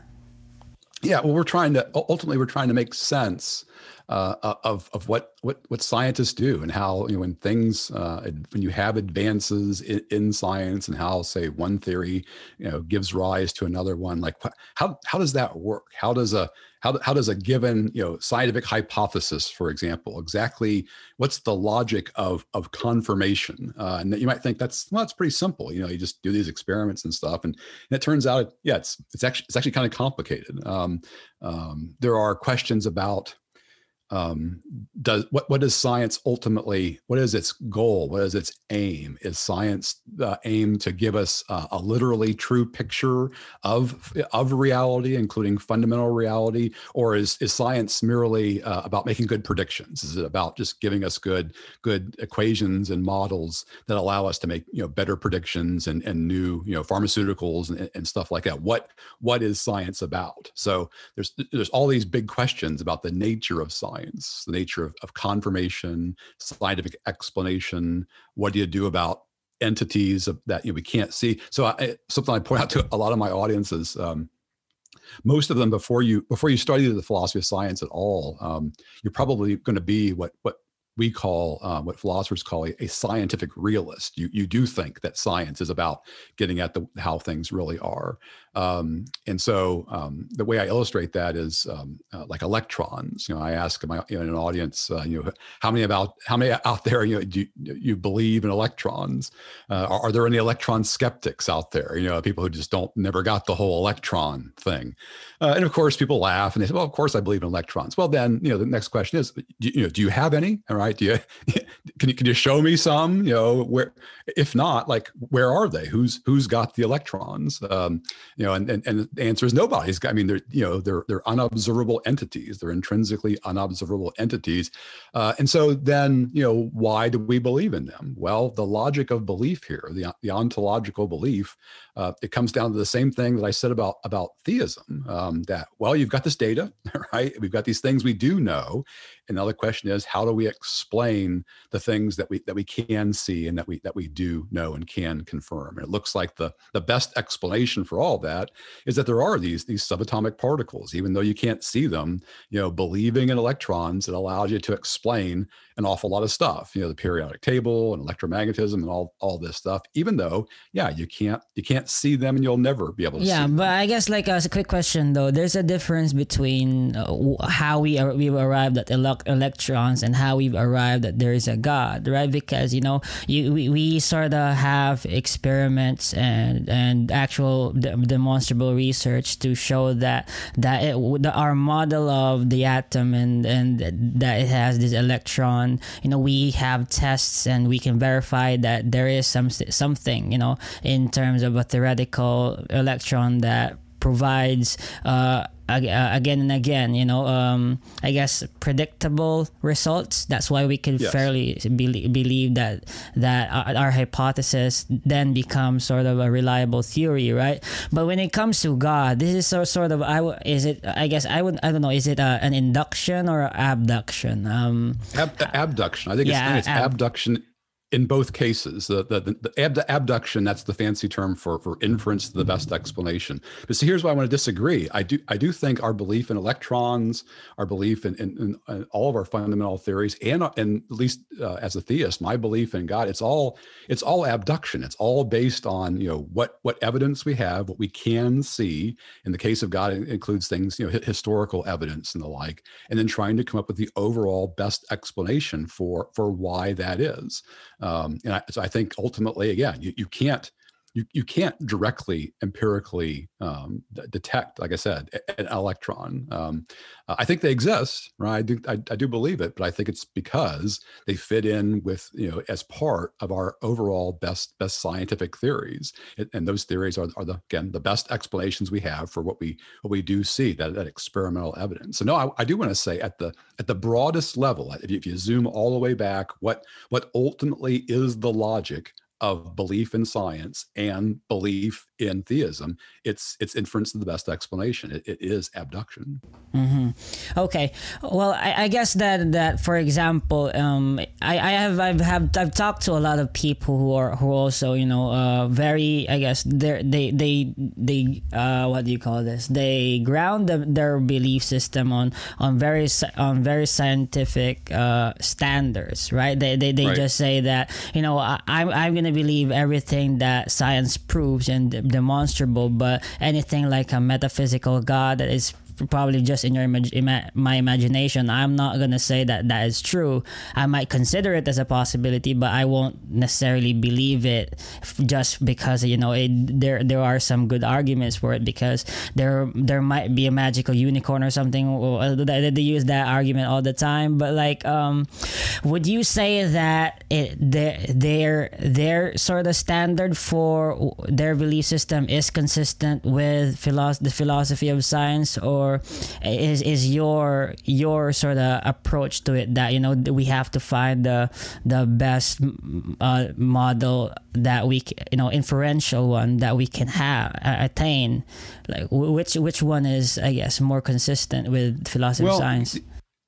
yeah, well, we're trying to ultimately we're trying to make sense uh, of of what what what scientists do and how you know when things uh, when you have advances in, in, science and how say one theory you know gives rise to another one like how how does that work? How does a how, how does a given you know scientific hypothesis for example exactly what's the logic of of confirmation? Uh, and you might think that's well it's pretty simple you know you just do these experiments and stuff and, and it turns out yeah it's it's actually it's actually kind of complicated. Um, um, there are questions about um, does what what does science ultimately what is its goal? What is its aim? Is science uh, aim to give us uh, a literally true picture of of reality including fundamental reality? Or is is science merely uh, about making good predictions? Is it about just giving us good good equations and models that allow us to make you know better predictions and and new you know pharmaceuticals and, and stuff like that? What what is science about? So there's there's all these big questions about the nature of science science, the nature of, of confirmation, scientific explanation. What do you do about entities that you know, we can't see? So I, something I point out to a lot of my audiences. Um, most of them before you before you study the philosophy of science at all um, you're probably going to be what what we call uh, what philosophers call a, a, scientific realist. You you do think that science is about getting at the how things really are, um, and so um, the way I illustrate that is um, uh, like electrons. You know, I ask my you know, an audience, uh, you know, how many about how many out there you know do you, you believe in electrons? Uh, are, are, there any electron skeptics out there? You know, people who just don't never got the whole electron thing. Uh, and of course, people laugh and they say, "Well, of course I believe in electrons." Well, then you know the next question is, do, you know, do you have any? All right, do you can you can you show me some? You know, where if not, like where are they? Who's who's got the electrons? You know, and, and, and the answer is nobody's. I mean, they're, you know, they're, they're unobservable entities. They're intrinsically unobservable entities. Uh, and so then, you know, why do we believe in them? Well, the logic of belief here, the, the ontological belief, uh, it comes down to the same thing that I said about, about theism, um, that, well, you've got this data, right? We've got these things we do know. And the other question is, how do we explain the things that we, that we can see and that we, that we do know and can confirm? And it looks like the, the best explanation for all that that is that there are these these subatomic particles even though you can't see them you know believing in electrons it allows you to explain an awful lot of stuff you know the periodic table and electromagnetism and all all this stuff even though yeah you can't you can't see them and you'll never be able to yeah but i guess like as a quick question though there's a difference between uh, how we are, we've arrived at ele- electrons and how we've arrived that there is a god right? Because you know you we, we sort of have experiments and and actual demonstrable research to show that that it, the, our model of the atom and and that it has this electron you know we have tests and we can verify that there is some something you know in terms of a theoretical electron that provides uh, again and again you know um, i guess predictable results. That's why we can yes. fairly be- believe that that our hypothesis then becomes sort of a reliable theory right? But when it comes to god this is so, sort of i w- is it i guess i would i don't know is it a, an induction or abduction? Um Ab- abduction. I think yeah, it's, it's ab- abduction in both cases, the, the, the, ab- abduction, that's the fancy term for, for inference to the best explanation. But see, here's why I want to disagree. I do, I do think our belief in electrons, our belief in, in, in, in all of our fundamental theories, and, and at least uh, as a theist, my belief in God, it's all, it's all abduction. It's all based on, you know, what, what evidence we have, what we can see. In the case of God, it includes things, you know, historical evidence and the like, and then trying to come up with the overall best explanation for, for why that is. Um, and I, so I think ultimately, again, you, you can't you, you can't directly empirically um, d- detect, like I said, an electron. Um, I think they exist, right? I do, I, I, do believe it, but I think it's because they fit in with, you know, as part of our overall best best scientific theories, and, and those theories are, are the again the best explanations we have for what we what we do see that that experimental evidence. So no, I, I do want to say at the at the broadest level, if you, if you zoom all the way back, what what ultimately is the logic of belief in science and belief in theism it's it's inference to the best explanation. It, it is abduction. Mm-hmm. okay. Well I, I, guess that that for example um, I, I have I've have I've talked to a lot of people who are who also you know uh, very I guess they they they they uh, what do you call this? They ground the, their belief system on on very on very scientific uh, standards right? They they, they right. just say that you know I, I'm I'm gonna believe everything that science proves and demonstrable, but anything like a metaphysical God that is probably just in your ima- my imagination. I'm not gonna say that that is true. I might consider it as a possibility, but I won't necessarily believe it just because you know it, there there are some good arguments for it because there there might be a magical unicorn or something. They, they use that argument all the time, but like, um, would you say that it their their their sort of standard for their belief system is consistent with philosophy, the philosophy of science or or is is your your sort of approach to it that you know we have to find the the best uh, model that we you know inferential one that we can have attain? Like which which one is i guess more consistent with philosophy well, of science?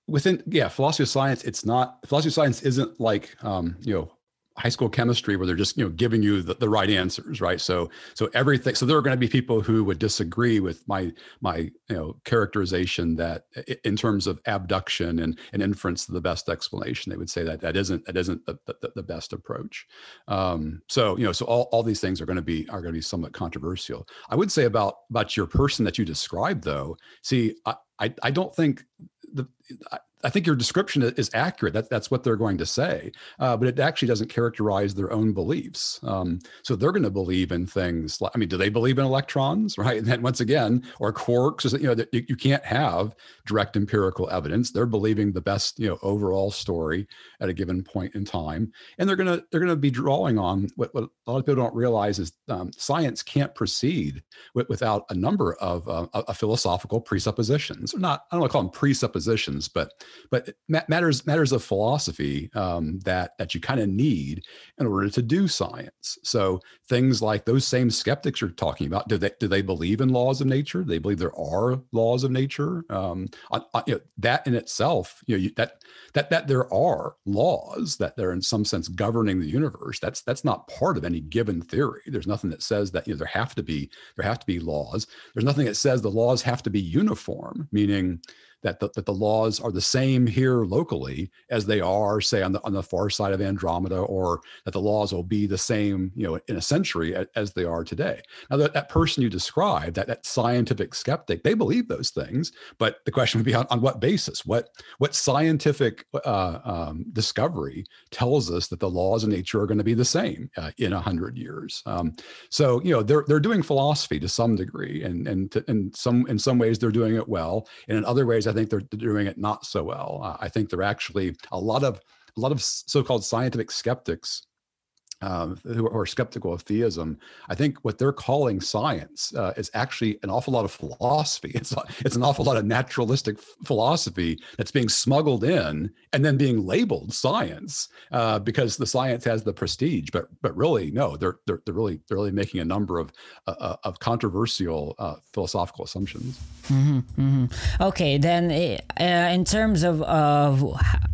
within yeah philosophy of science it's not philosophy of science isn't like um you know high school chemistry where they're just you know giving you the, the right answers right? So so everything so there are going to be people who would disagree with my my you know characterization that in terms of abduction and, and inference the best explanation they would say that that isn't that isn't the, the, the best approach. Um, so you know so all, all these things are going to be are going to be somewhat controversial. I would say about about your person that you described though see i i, I don't think the I think your description is accurate. That, that's what they're going to say, uh, but it actually doesn't characterize their own beliefs. Um, so they're going to believe in things. Like, I mean, do they believe in electrons, right? And then once again, or quarks? You know, you, you can't have direct empirical evidence. They're believing the best, you know, overall story at a given point in time, and they're gonna they're gonna be drawing on what, what a lot of people don't realize is um, science can't proceed with, without a number of uh, a, philosophical presuppositions. Or not I don't want to call them presuppositions, but but matters matters of philosophy um, that that you kind of need in order to do science. So things like those same skeptics you're talking about, do they do they believe in laws of nature? They believe there are laws of nature? Um, on, on, you know, that in itself, you know, you, that that that there are laws that they're in some sense governing the universe. That's that's not part of any given theory. There's nothing that says that you know there have to be there have to be laws. There's nothing that says the laws have to be uniform, meaning that the, that the laws are the same here locally as they are, say, on the on the far side of Andromeda, or that the laws will be the same, you know, in a century as, as they are today. Now, that, that person you described, that that scientific skeptic, they believe those things, but the question would be on, on what basis? What what scientific uh, um, discovery tells us that the laws of nature are going to be the same uh, in a hundred years? Um, so, you know, they're they're doing philosophy to some degree, and and to, in some in some ways they're doing it well, and in other ways I think they're doing it not so well. Uh, I think they're actually a lot of a lot of so-called scientific skeptics um, who are skeptical of theism, I think what they're calling science uh, is actually an awful lot of philosophy. It's it's an awful lot of naturalistic philosophy that's being smuggled in and then being labeled science uh, because the science has the prestige. But but really, no, they're they're, they're really they're really making a number of uh, uh of controversial uh, philosophical assumptions. Mm-hmm, mm-hmm. Okay, then eh, uh, in terms of of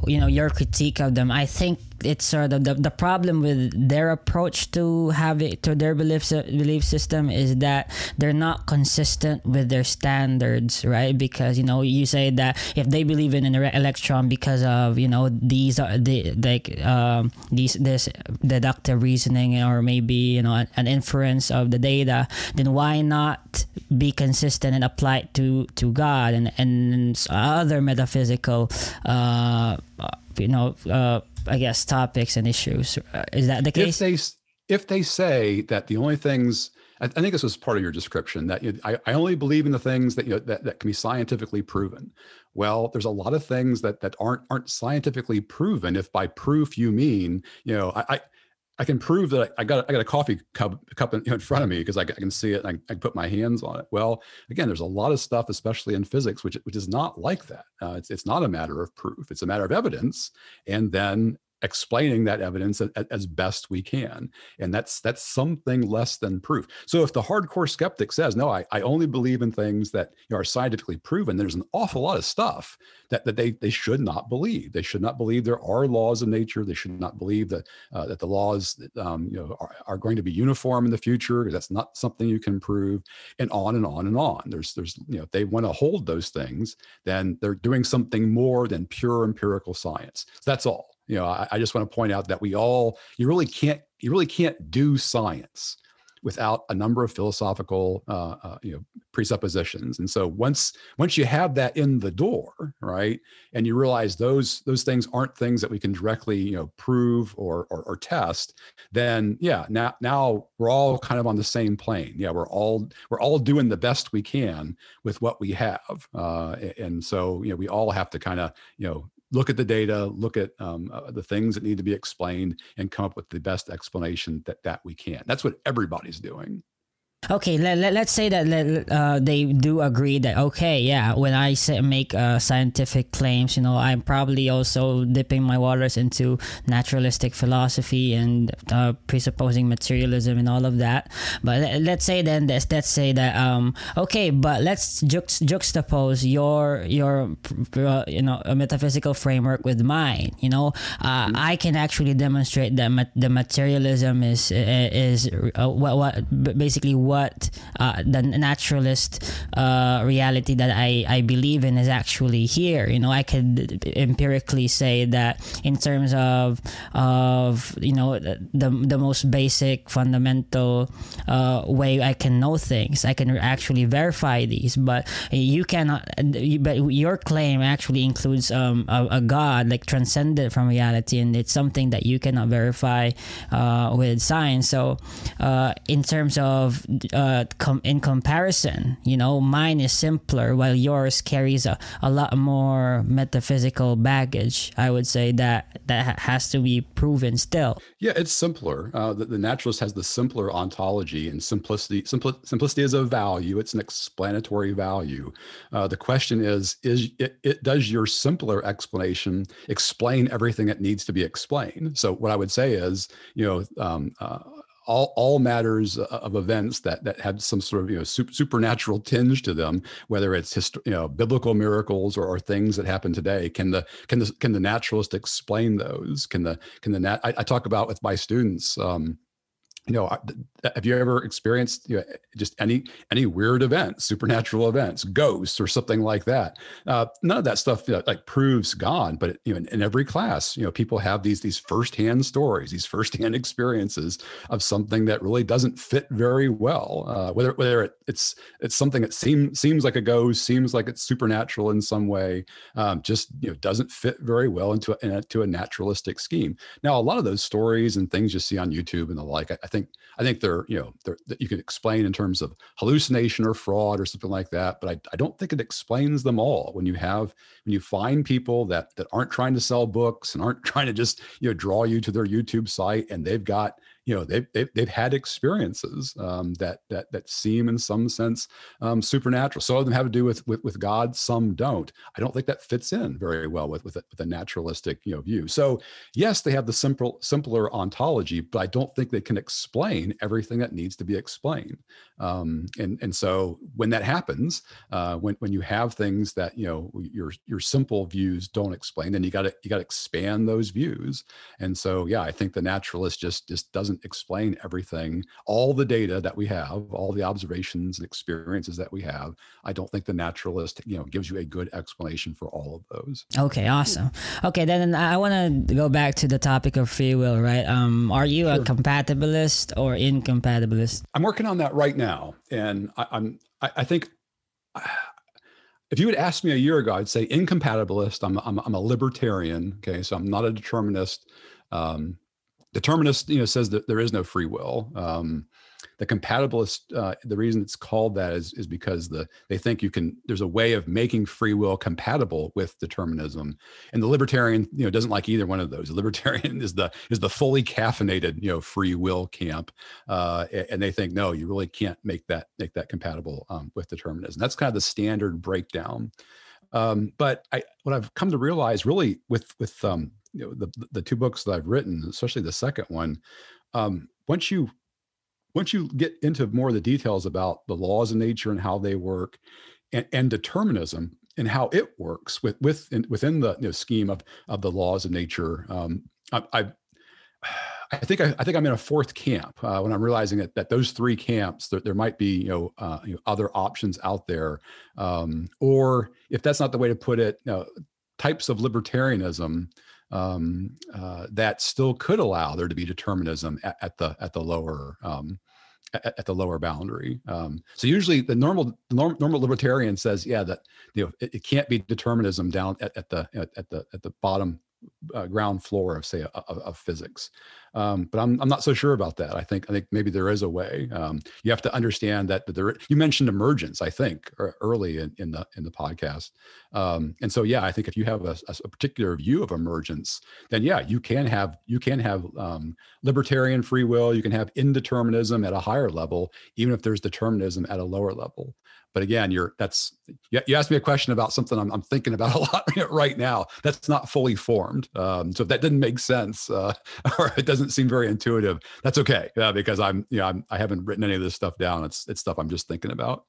you know your critique of them, I think it's sort of the, the problem with their approach to have it to their belief belief system is that they're not consistent with their standards right? Because you know you say that if they believe in an electron because of you know these are the like um, these this deductive reasoning or maybe you know an, an inference of the data then why not be consistent and apply it to to God and and other metaphysical uh, you know uh, I guess, topics and issues. Uh, is that the case? If they if they say that the only things I, think this was part of your description that you know, I, I only believe in the things that you know that, that can be scientifically proven. Well, there's a lot of things that that aren't aren't scientifically proven. If by proof you mean you know I, I I can prove that I got I got a coffee cup cup in, in front of me because I, I, can see it and I, I put my hands on it. Well, again, there's a lot of stuff, especially in physics, which which is not like that. Uh, it's it's not a matter of proof; it's a matter of evidence, and then explaining that evidence as best we can and that's that's something less than proof. So if the hardcore skeptic says no i, I only believe in things that are scientifically proven there's an awful lot of stuff that, that they they should not believe. They should not believe there are laws of nature. They should not believe that uh, that the laws um, you know are, are going to be uniform in the future. Because that's not something you can prove and on and on and on. There's there's you know if they want to hold those things then they're doing something more than pure empirical science. So that's all you know I, I just want to point out that we all you really can't you really can't do science without a number of philosophical uh, uh, you know presuppositions. And so once once you have that in the door right and you realize those those things aren't things that we can directly you know prove or or, or test then yeah now now we're all kind of on the same plane. Yeah we're all we're all doing the best we can with what we have. Uh, and so you know we all have to kind of you know look at the data, look at um, uh, the things that need to be explained, and come up with the best explanation that that we can. That's what everybody's doing okay let, let, us say that uh, they do agree that okay yeah when i say, make uh, scientific claims you know i'm probably also dipping my waters into naturalistic philosophy and uh, presupposing materialism and all of that. But let, us say then let's, let's say that um, okay but let's juxt- juxtapose your your uh, you know a metaphysical framework with mine you know? Uh, i can actually demonstrate that ma- the materialism is is uh, what, what basically what uh, the naturalist uh, reality that I, I believe in is actually here. You know, I could empirically say that in terms of of you know the the most basic fundamental uh, way I can know things, I can actually verify these. But you cannot. But your claim actually includes um, a, a God like transcended from reality, and it's something that you cannot verify uh, with science. So, uh, in terms of uh, com- in comparison, you know, mine is simpler while yours carries a, a lot more metaphysical baggage. I would say that that has to be proven still. Yeah, it's simpler. Uh, the, the, naturalist has the simpler ontology and simplicity. Simpli- simplicity is a value. It's an explanatory value. Uh, the question is: Is it, it does your simpler explanation explain everything that needs to be explained? So what I would say is, you know. Um, uh, all, all matters of events that that have some sort of you know super, supernatural tinge to them, whether it's hist- you know biblical miracles or, or, things that happen today. Can the can the can the naturalist explain those? Can the can the nat- I, I talk about with my students. Um, you know have you ever experienced you know, just any any weird event supernatural events ghosts or something like that? Uh, none of that stuff you know, like proves god but you know in, in, every class you know people have these these firsthand stories these firsthand experiences of something that really doesn't fit very well uh, whether whether it, it's it's something that seems seems like a ghost seems like it's supernatural in some way um, just you know doesn't fit very well into a, into a naturalistic scheme. Now a lot of those stories and things you see on youtube and the like I, I think think I think they're you know they're, that you can explain in terms of hallucination or fraud or something like that. But I, I don't think it explains them all. When you have when you find people that that aren't trying to sell books and aren't trying to just you know draw you to their YouTube site and they've got you know they've they've, they've had experiences um, that that that seem in some sense um, supernatural. Some of them have to do with, with with God, some don't. I don't think that fits in very well with with a, with a naturalistic you know view. So yes, they have the simple simpler ontology, but I don't think they can explain everything that needs to be explained. Um, and and so when that happens, uh, when when you have things that you know your your simple views don't explain, then you got to you got to expand those views. And so yeah, I think the naturalist just just doesn't doesn't explain everything, all the data that we have, all the observations and experiences that we have. I don't think the naturalist, you know, gives you a good explanation for all of those. Okay, awesome. Okay, then I want to go back to the topic of free will, right? Um, are you sure. a compatibilist or incompatibilist? I'm working on that right now, and I, I'm. I, I think if you had asked me a year ago, I'd say incompatibilist. I'm, I'm, I'm a libertarian. Okay. So I'm not a determinist. Um, determinist you know says that there is no free will. Um, the compatibilist uh, the reason it's called that is, is because the they think you can there's a way of making free will compatible with determinism. And the libertarian you know doesn't like either one of those. The libertarian is the is the fully caffeinated you know free will camp. Uh, and they think no you really can't make that make that compatible um, with determinism. That's kind of the standard breakdown. Um, but I, what I've come to realize, really, with with um, you know, the the two books that I've written, especially the second one, um, once you once you get into more of the details about the laws of nature and how they work, and, and determinism and how it works with with in, within the you know, scheme of of the laws of nature, um, I, I I think I, I, think I'm in a fourth camp uh, when I'm realizing that that those three camps there, there might be you know, uh, you know, other options out there, um, or if that's not the way to put it, you know, types of libertarianism um, uh, that still could allow there to be determinism at, at the at the lower um, at, at, the lower boundary. Um, so usually the normal the norm, normal libertarian says, yeah, that you know it, it can't be determinism down at, at the at, at, the at the bottom uh, ground floor of say of, of physics. Um, but I'm I'm not so sure about that. I think I think maybe there is a way. Um, you have to understand that there. You mentioned emergence, I think, early in, in the in the podcast. Um, and so yeah, I think if you have a, a, particular view of emergence, then yeah, you can have you can have um, libertarian free will. You can have indeterminism at a higher level, even if there's determinism at a lower level but again you're that's you, asked me a question about something I'm, I'm, thinking about a lot right now. That's not fully formed. Um, so if that didn't make sense uh, or it doesn't seem very intuitive that's okay uh, because i'm you know I'm, i haven't written any of this stuff down. It's it's stuff i'm just thinking about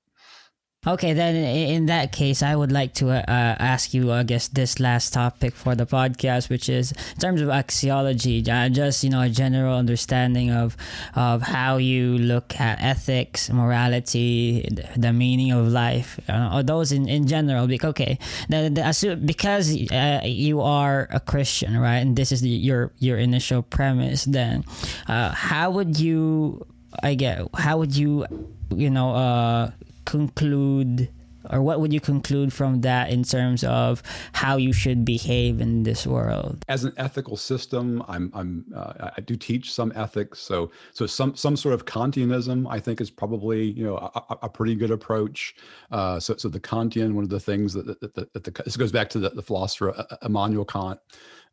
Okay, then in that case, I would like to uh, ask you, I guess, this last topic for the podcast, which is in terms of axiology, uh, just you know, a general understanding of of how you look at ethics, morality, the meaning of life, uh, or those in, in general. Okay, the, the, because uh, you are a Christian, right, and this is the, your your initial premise, then uh, how would you, I get, how would you, you know, uh conclude or what would you conclude from that in terms of how you should behave in this world? As an ethical system i'm i'm uh, i do teach some ethics so so some some sort of kantianism i think is probably you know a, a pretty good approach. Uh, so so the kantian one of the things that, that, that, that the, this goes back to the, the philosopher uh, immanuel kant.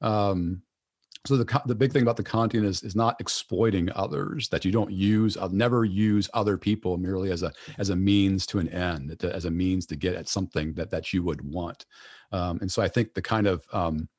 Um, so the the big thing about the Kantian is is not exploiting others. That you don't use, I'll uh, never use other people merely as a as a means to an end, to, as a means to get at something that that you would want. Um, and so I think the kind of um,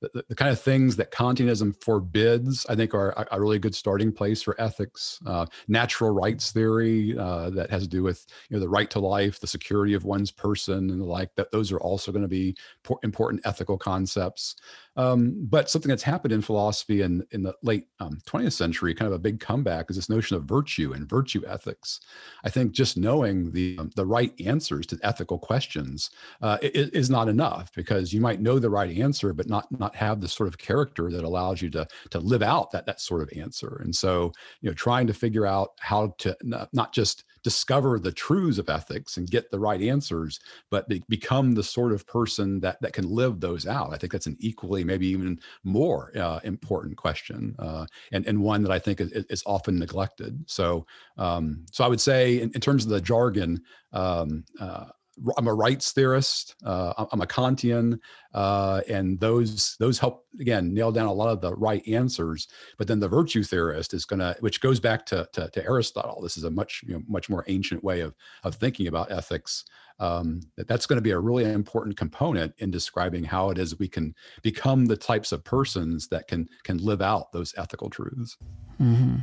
the, the, kind of things that Kantianism forbids, I think, are a, a really good starting place for ethics. Uh, natural rights theory uh, that has to do with you know the right to life, the security of one's person, and the like. That those are also going to be important ethical concepts. Um, but something that's happened in philosophy in, in the late um, 20th century, kind of a big comeback, is this notion of virtue and virtue ethics. I think just knowing the um, the right answers to ethical questions uh, is, is not enough because you might know the right answer, but not not have the sort of character that allows you to to live out that that sort of answer. And so, you know, trying to figure out how to not just discover the truths of ethics and get the right answers, but be, become the sort of person that that can live those out. I think that's an equally, maybe even more uh, important question, uh, and and one that I think is, is often neglected. So, um, so I would say, in, in, terms of the jargon. Um, uh, I'm a rights theorist. Uh, I'm a Kantian, uh, and those those help again nail down a lot of the right answers. But then the virtue theorist is going to, which goes back to, to, to Aristotle. This is a much you know, much more ancient way of of thinking about ethics. Um, that that's going to be a really important component in describing how it is we can become the types of persons that can can live out those ethical truths. Mm-hmm.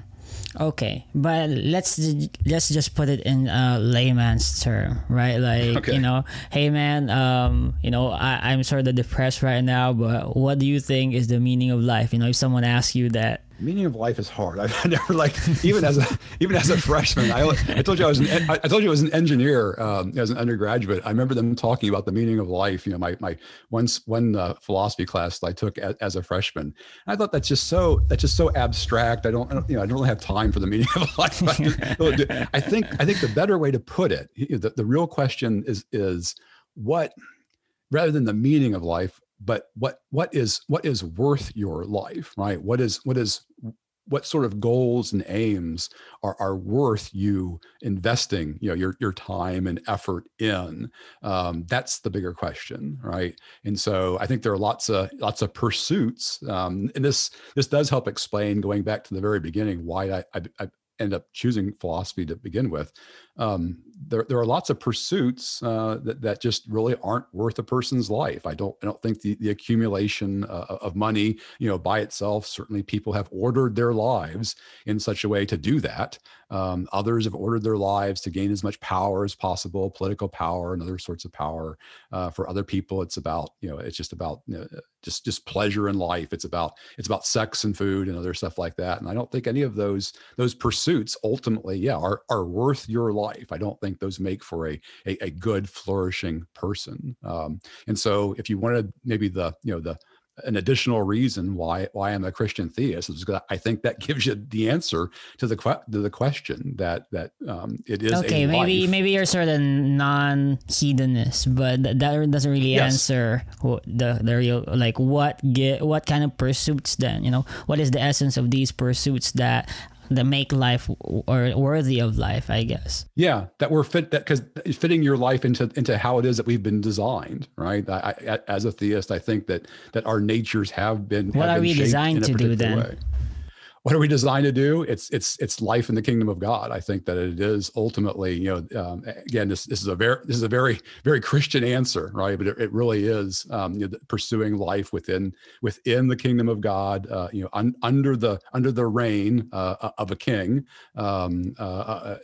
Okay, but let's let's just put it in a layman's term, right? Like okay. you know, hey man, um, you know, I, I'm sort of depressed right now, but what do you think is the meaning of life? You know, if someone asks you that, meaning of life is hard. I've never like even as a even as a freshman. I, I told you I was an I told you I was an engineer um, as an undergraduate. I remember them talking about the meaning of life. You know, my my once one uh, philosophy class I took as, as, a freshman. I thought that's just so that's just so abstract. I don't, I don't you know I don't really have time for the meaning of life. I think I think the better way to put it, the, the real question is is what rather than the meaning of life but what what is what is worth your life right? What is what is what sort of goals and aims are, are worth you investing you know your, your time and effort in? Um, that's the bigger question right? And so i think there are lots of lots of pursuits um, and this this does help explain going back to the very beginning why i, I, I end up choosing philosophy to begin with um, there, there are lots of pursuits uh, that, that just really aren't worth a person's life. I don't I don't think the, the accumulation uh, of money, you know, by itself. Certainly, people have ordered their lives in such a way to do that. Um, others have ordered their lives to gain as much power as possible, political power and other sorts of power. Uh, for other people, it's about you know it's just about you know, just just pleasure in life. It's about it's about sex and food and other stuff like that. And I don't think any of those those pursuits ultimately, yeah, are are worth your life life. I don't think those make for a a, a good flourishing person. Um, and so, if you wanted maybe the you know the an additional reason why why I'm a Christian theist is because I think that gives you the answer to the que- to the question that that um, it is okay. maybe life. maybe you're sort of non hedonist, but that doesn't really yes. answer the the real like what get what kind of pursuits then you know what is the essence of these pursuits that that make life or worthy of life i guess. Yeah that we're fit that because fitting your life into into how it is that we've been designed right? I, I, as a theist i think that that our natures have been what have are been we designed to do then? way what are we designed to do? It's it's it's life in the kingdom of God. I think that it is ultimately, you know, um, again, this this is a very this is a very very Christian answer, right? But it, it really is um, you know, pursuing life within within the kingdom of God, uh, you know, un, under the under the reign uh, of a king. Um, uh, uh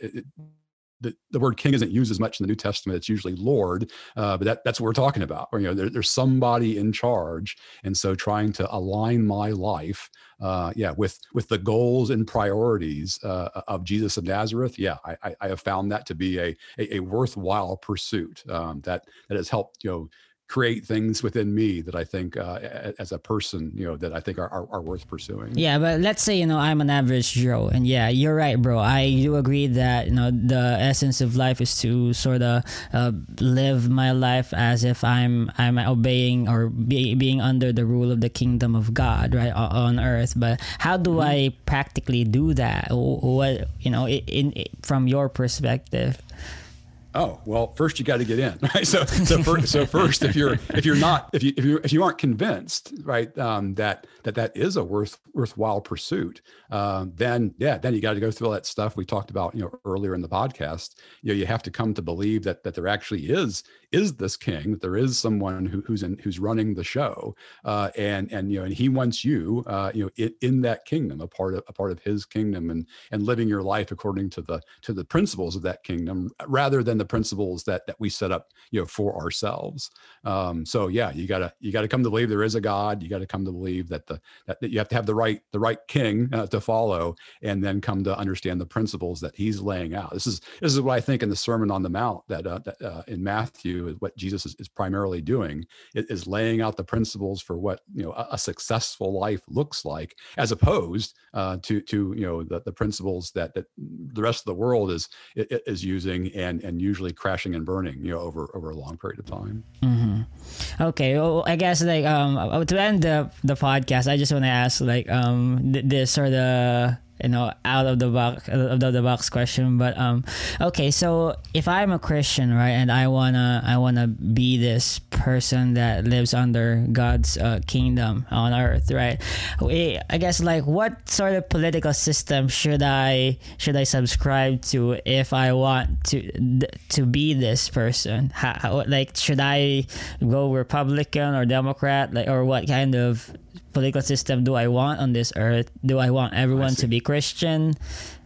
the, the word king isn't used as much in the New Testament. It's usually Lord, uh, but that, that's what we're talking about. Or, you know, there, there's somebody in charge, and so trying to align my life, uh, yeah, with with the goals and priorities uh, of Jesus of Nazareth. Yeah, I, I, have found that to be a a, a worthwhile pursuit um, that that has helped you know create things within me that I think, uh, as a person, you know, that I think are, are, are, worth pursuing. Yeah, but let's say you know I'm an average Joe, and yeah, you're right, bro. I do agree that you know the essence of life is to sort of uh, live my life as if I'm I'm obeying or be, being under the rule of the kingdom of God, right, on earth. But how do mm-hmm. I practically do that? What you know, in, in from your perspective? Oh well, first you got to get in, right? So, so, first, so first, if you're if you're not if you if you if you aren't convinced, right, um, that that that is a worth worthwhile pursuit, um, then yeah, then you got to go through all that stuff we talked about, you know, earlier in the podcast. You know, you have to come to believe that that there actually is is this king, that there is someone who, who's in who's running the show, uh, and and you know, and he wants you, uh, you know, in, in that kingdom, a part of a part of his kingdom, and and living your life according to the to the principles of that kingdom, rather than the principles that that we set up you know for ourselves. Um, so yeah you gotta you gotta come to believe there is a god. You gotta come to believe that the that, that you have to have the right the right king uh, to follow and then come to understand the principles that he's laying out this is this is what i think in the sermon on the mount that, uh, that uh, in matthew is what jesus is, is primarily doing is laying out the principles for what you know a, a successful life looks like as opposed uh, to to you know the, the principles that that the rest of the world is is using and and usually crashing and burning, you know, over over a long period of time. Mm-hmm. Okay, well, I guess like um to end the the podcast, I just want to ask like um this sort of you know out of the box out of the box question but um okay so if i'm a christian right and i wanna i wanna be this person that lives under god's uh, kingdom on earth right i guess like what sort of political system should i should i subscribe to if i want to to be this person? How like should i go republican or democrat like or what kind of political system do I want on this earth? Do I want everyone I to be Christian?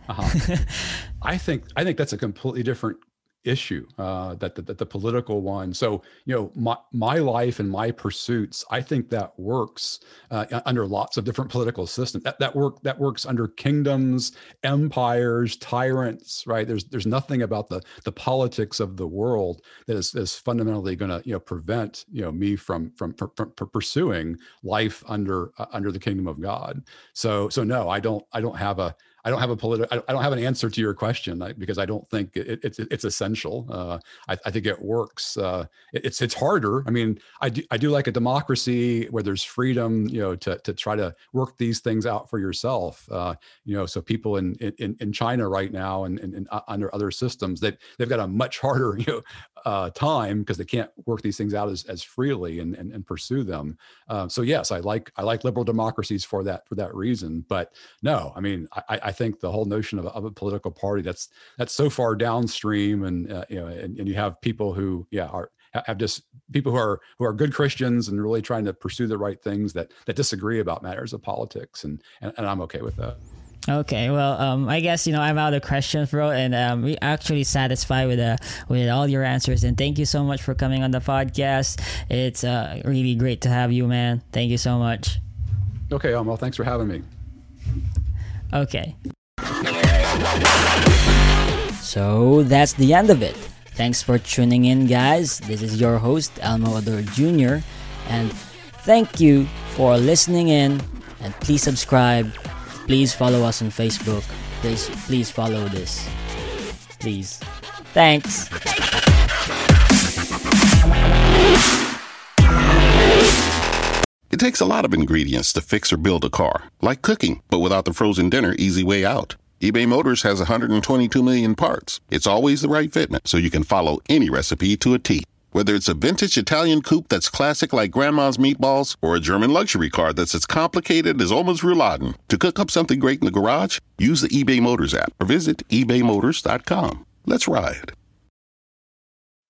Uh-huh. I think I think that's a completely different issue uh, that, that, the political one. So you know, my my life and my pursuits, I think that works uh, under lots of different political systems. That that work that works under kingdoms, empires, tyrants. Right? There's there's nothing about the the politics of the world that is, is fundamentally going to you know prevent you know me from from, from, from pursuing life under uh, under the kingdom of God. So so no, I don't I don't have a I don't have a political. I don't have an answer to your question because I don't think it, it's it's essential. Uh, I, I, think it works. Uh, it, it's it's harder. I mean, I do I do like a democracy where there's freedom, you know, to to try to work these things out for yourself. Uh, you know, so people in in, in China right now and, and, and uh, under other systems, they they've got a much harder you know uh, time because they can't work these things out as, as freely and, and, and pursue them. Uh, so yes, I like I like liberal democracies for that for that reason. But no, I mean I, I think the whole notion of a, of a political party that's that's so far downstream, and uh, you know, and, and you have people who yeah are have just people who are who are good Christians and really trying to pursue the right things that that disagree about matters of politics, and and, and I'm okay with that. Okay, well, um, I guess you know I'm out of questions, bro, and um, we actually satisfied with uh, with all your answers. And thank you so much for coming on the podcast. It's uh, really great to have you, man. Thank you so much. Okay, um, well, thanks for having me. Okay. So that's the end of it. Thanks for tuning in, guys. This is your host Elmo Ador Jr. And thank you for listening in. And please subscribe Please follow us on Facebook. Please, please follow this. Please. Thanks. It takes a lot of ingredients to fix or build a car, like cooking, but without the frozen dinner easy way out. eBay Motors has 122 million parts. It's always the right fitment, so you can follow any recipe to a T. Whether it's a vintage Italian coupe that's classic like grandma's meatballs or a German luxury car that's as complicated as Oma's rouladen, to cook up something great in the garage, use the eBay Motors app or visit ebaymotors.com. Let's ride.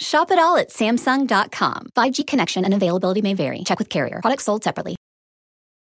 Shop it all at Samsung.com. 5G connection and availability may vary. Check with carrier. Products sold separately.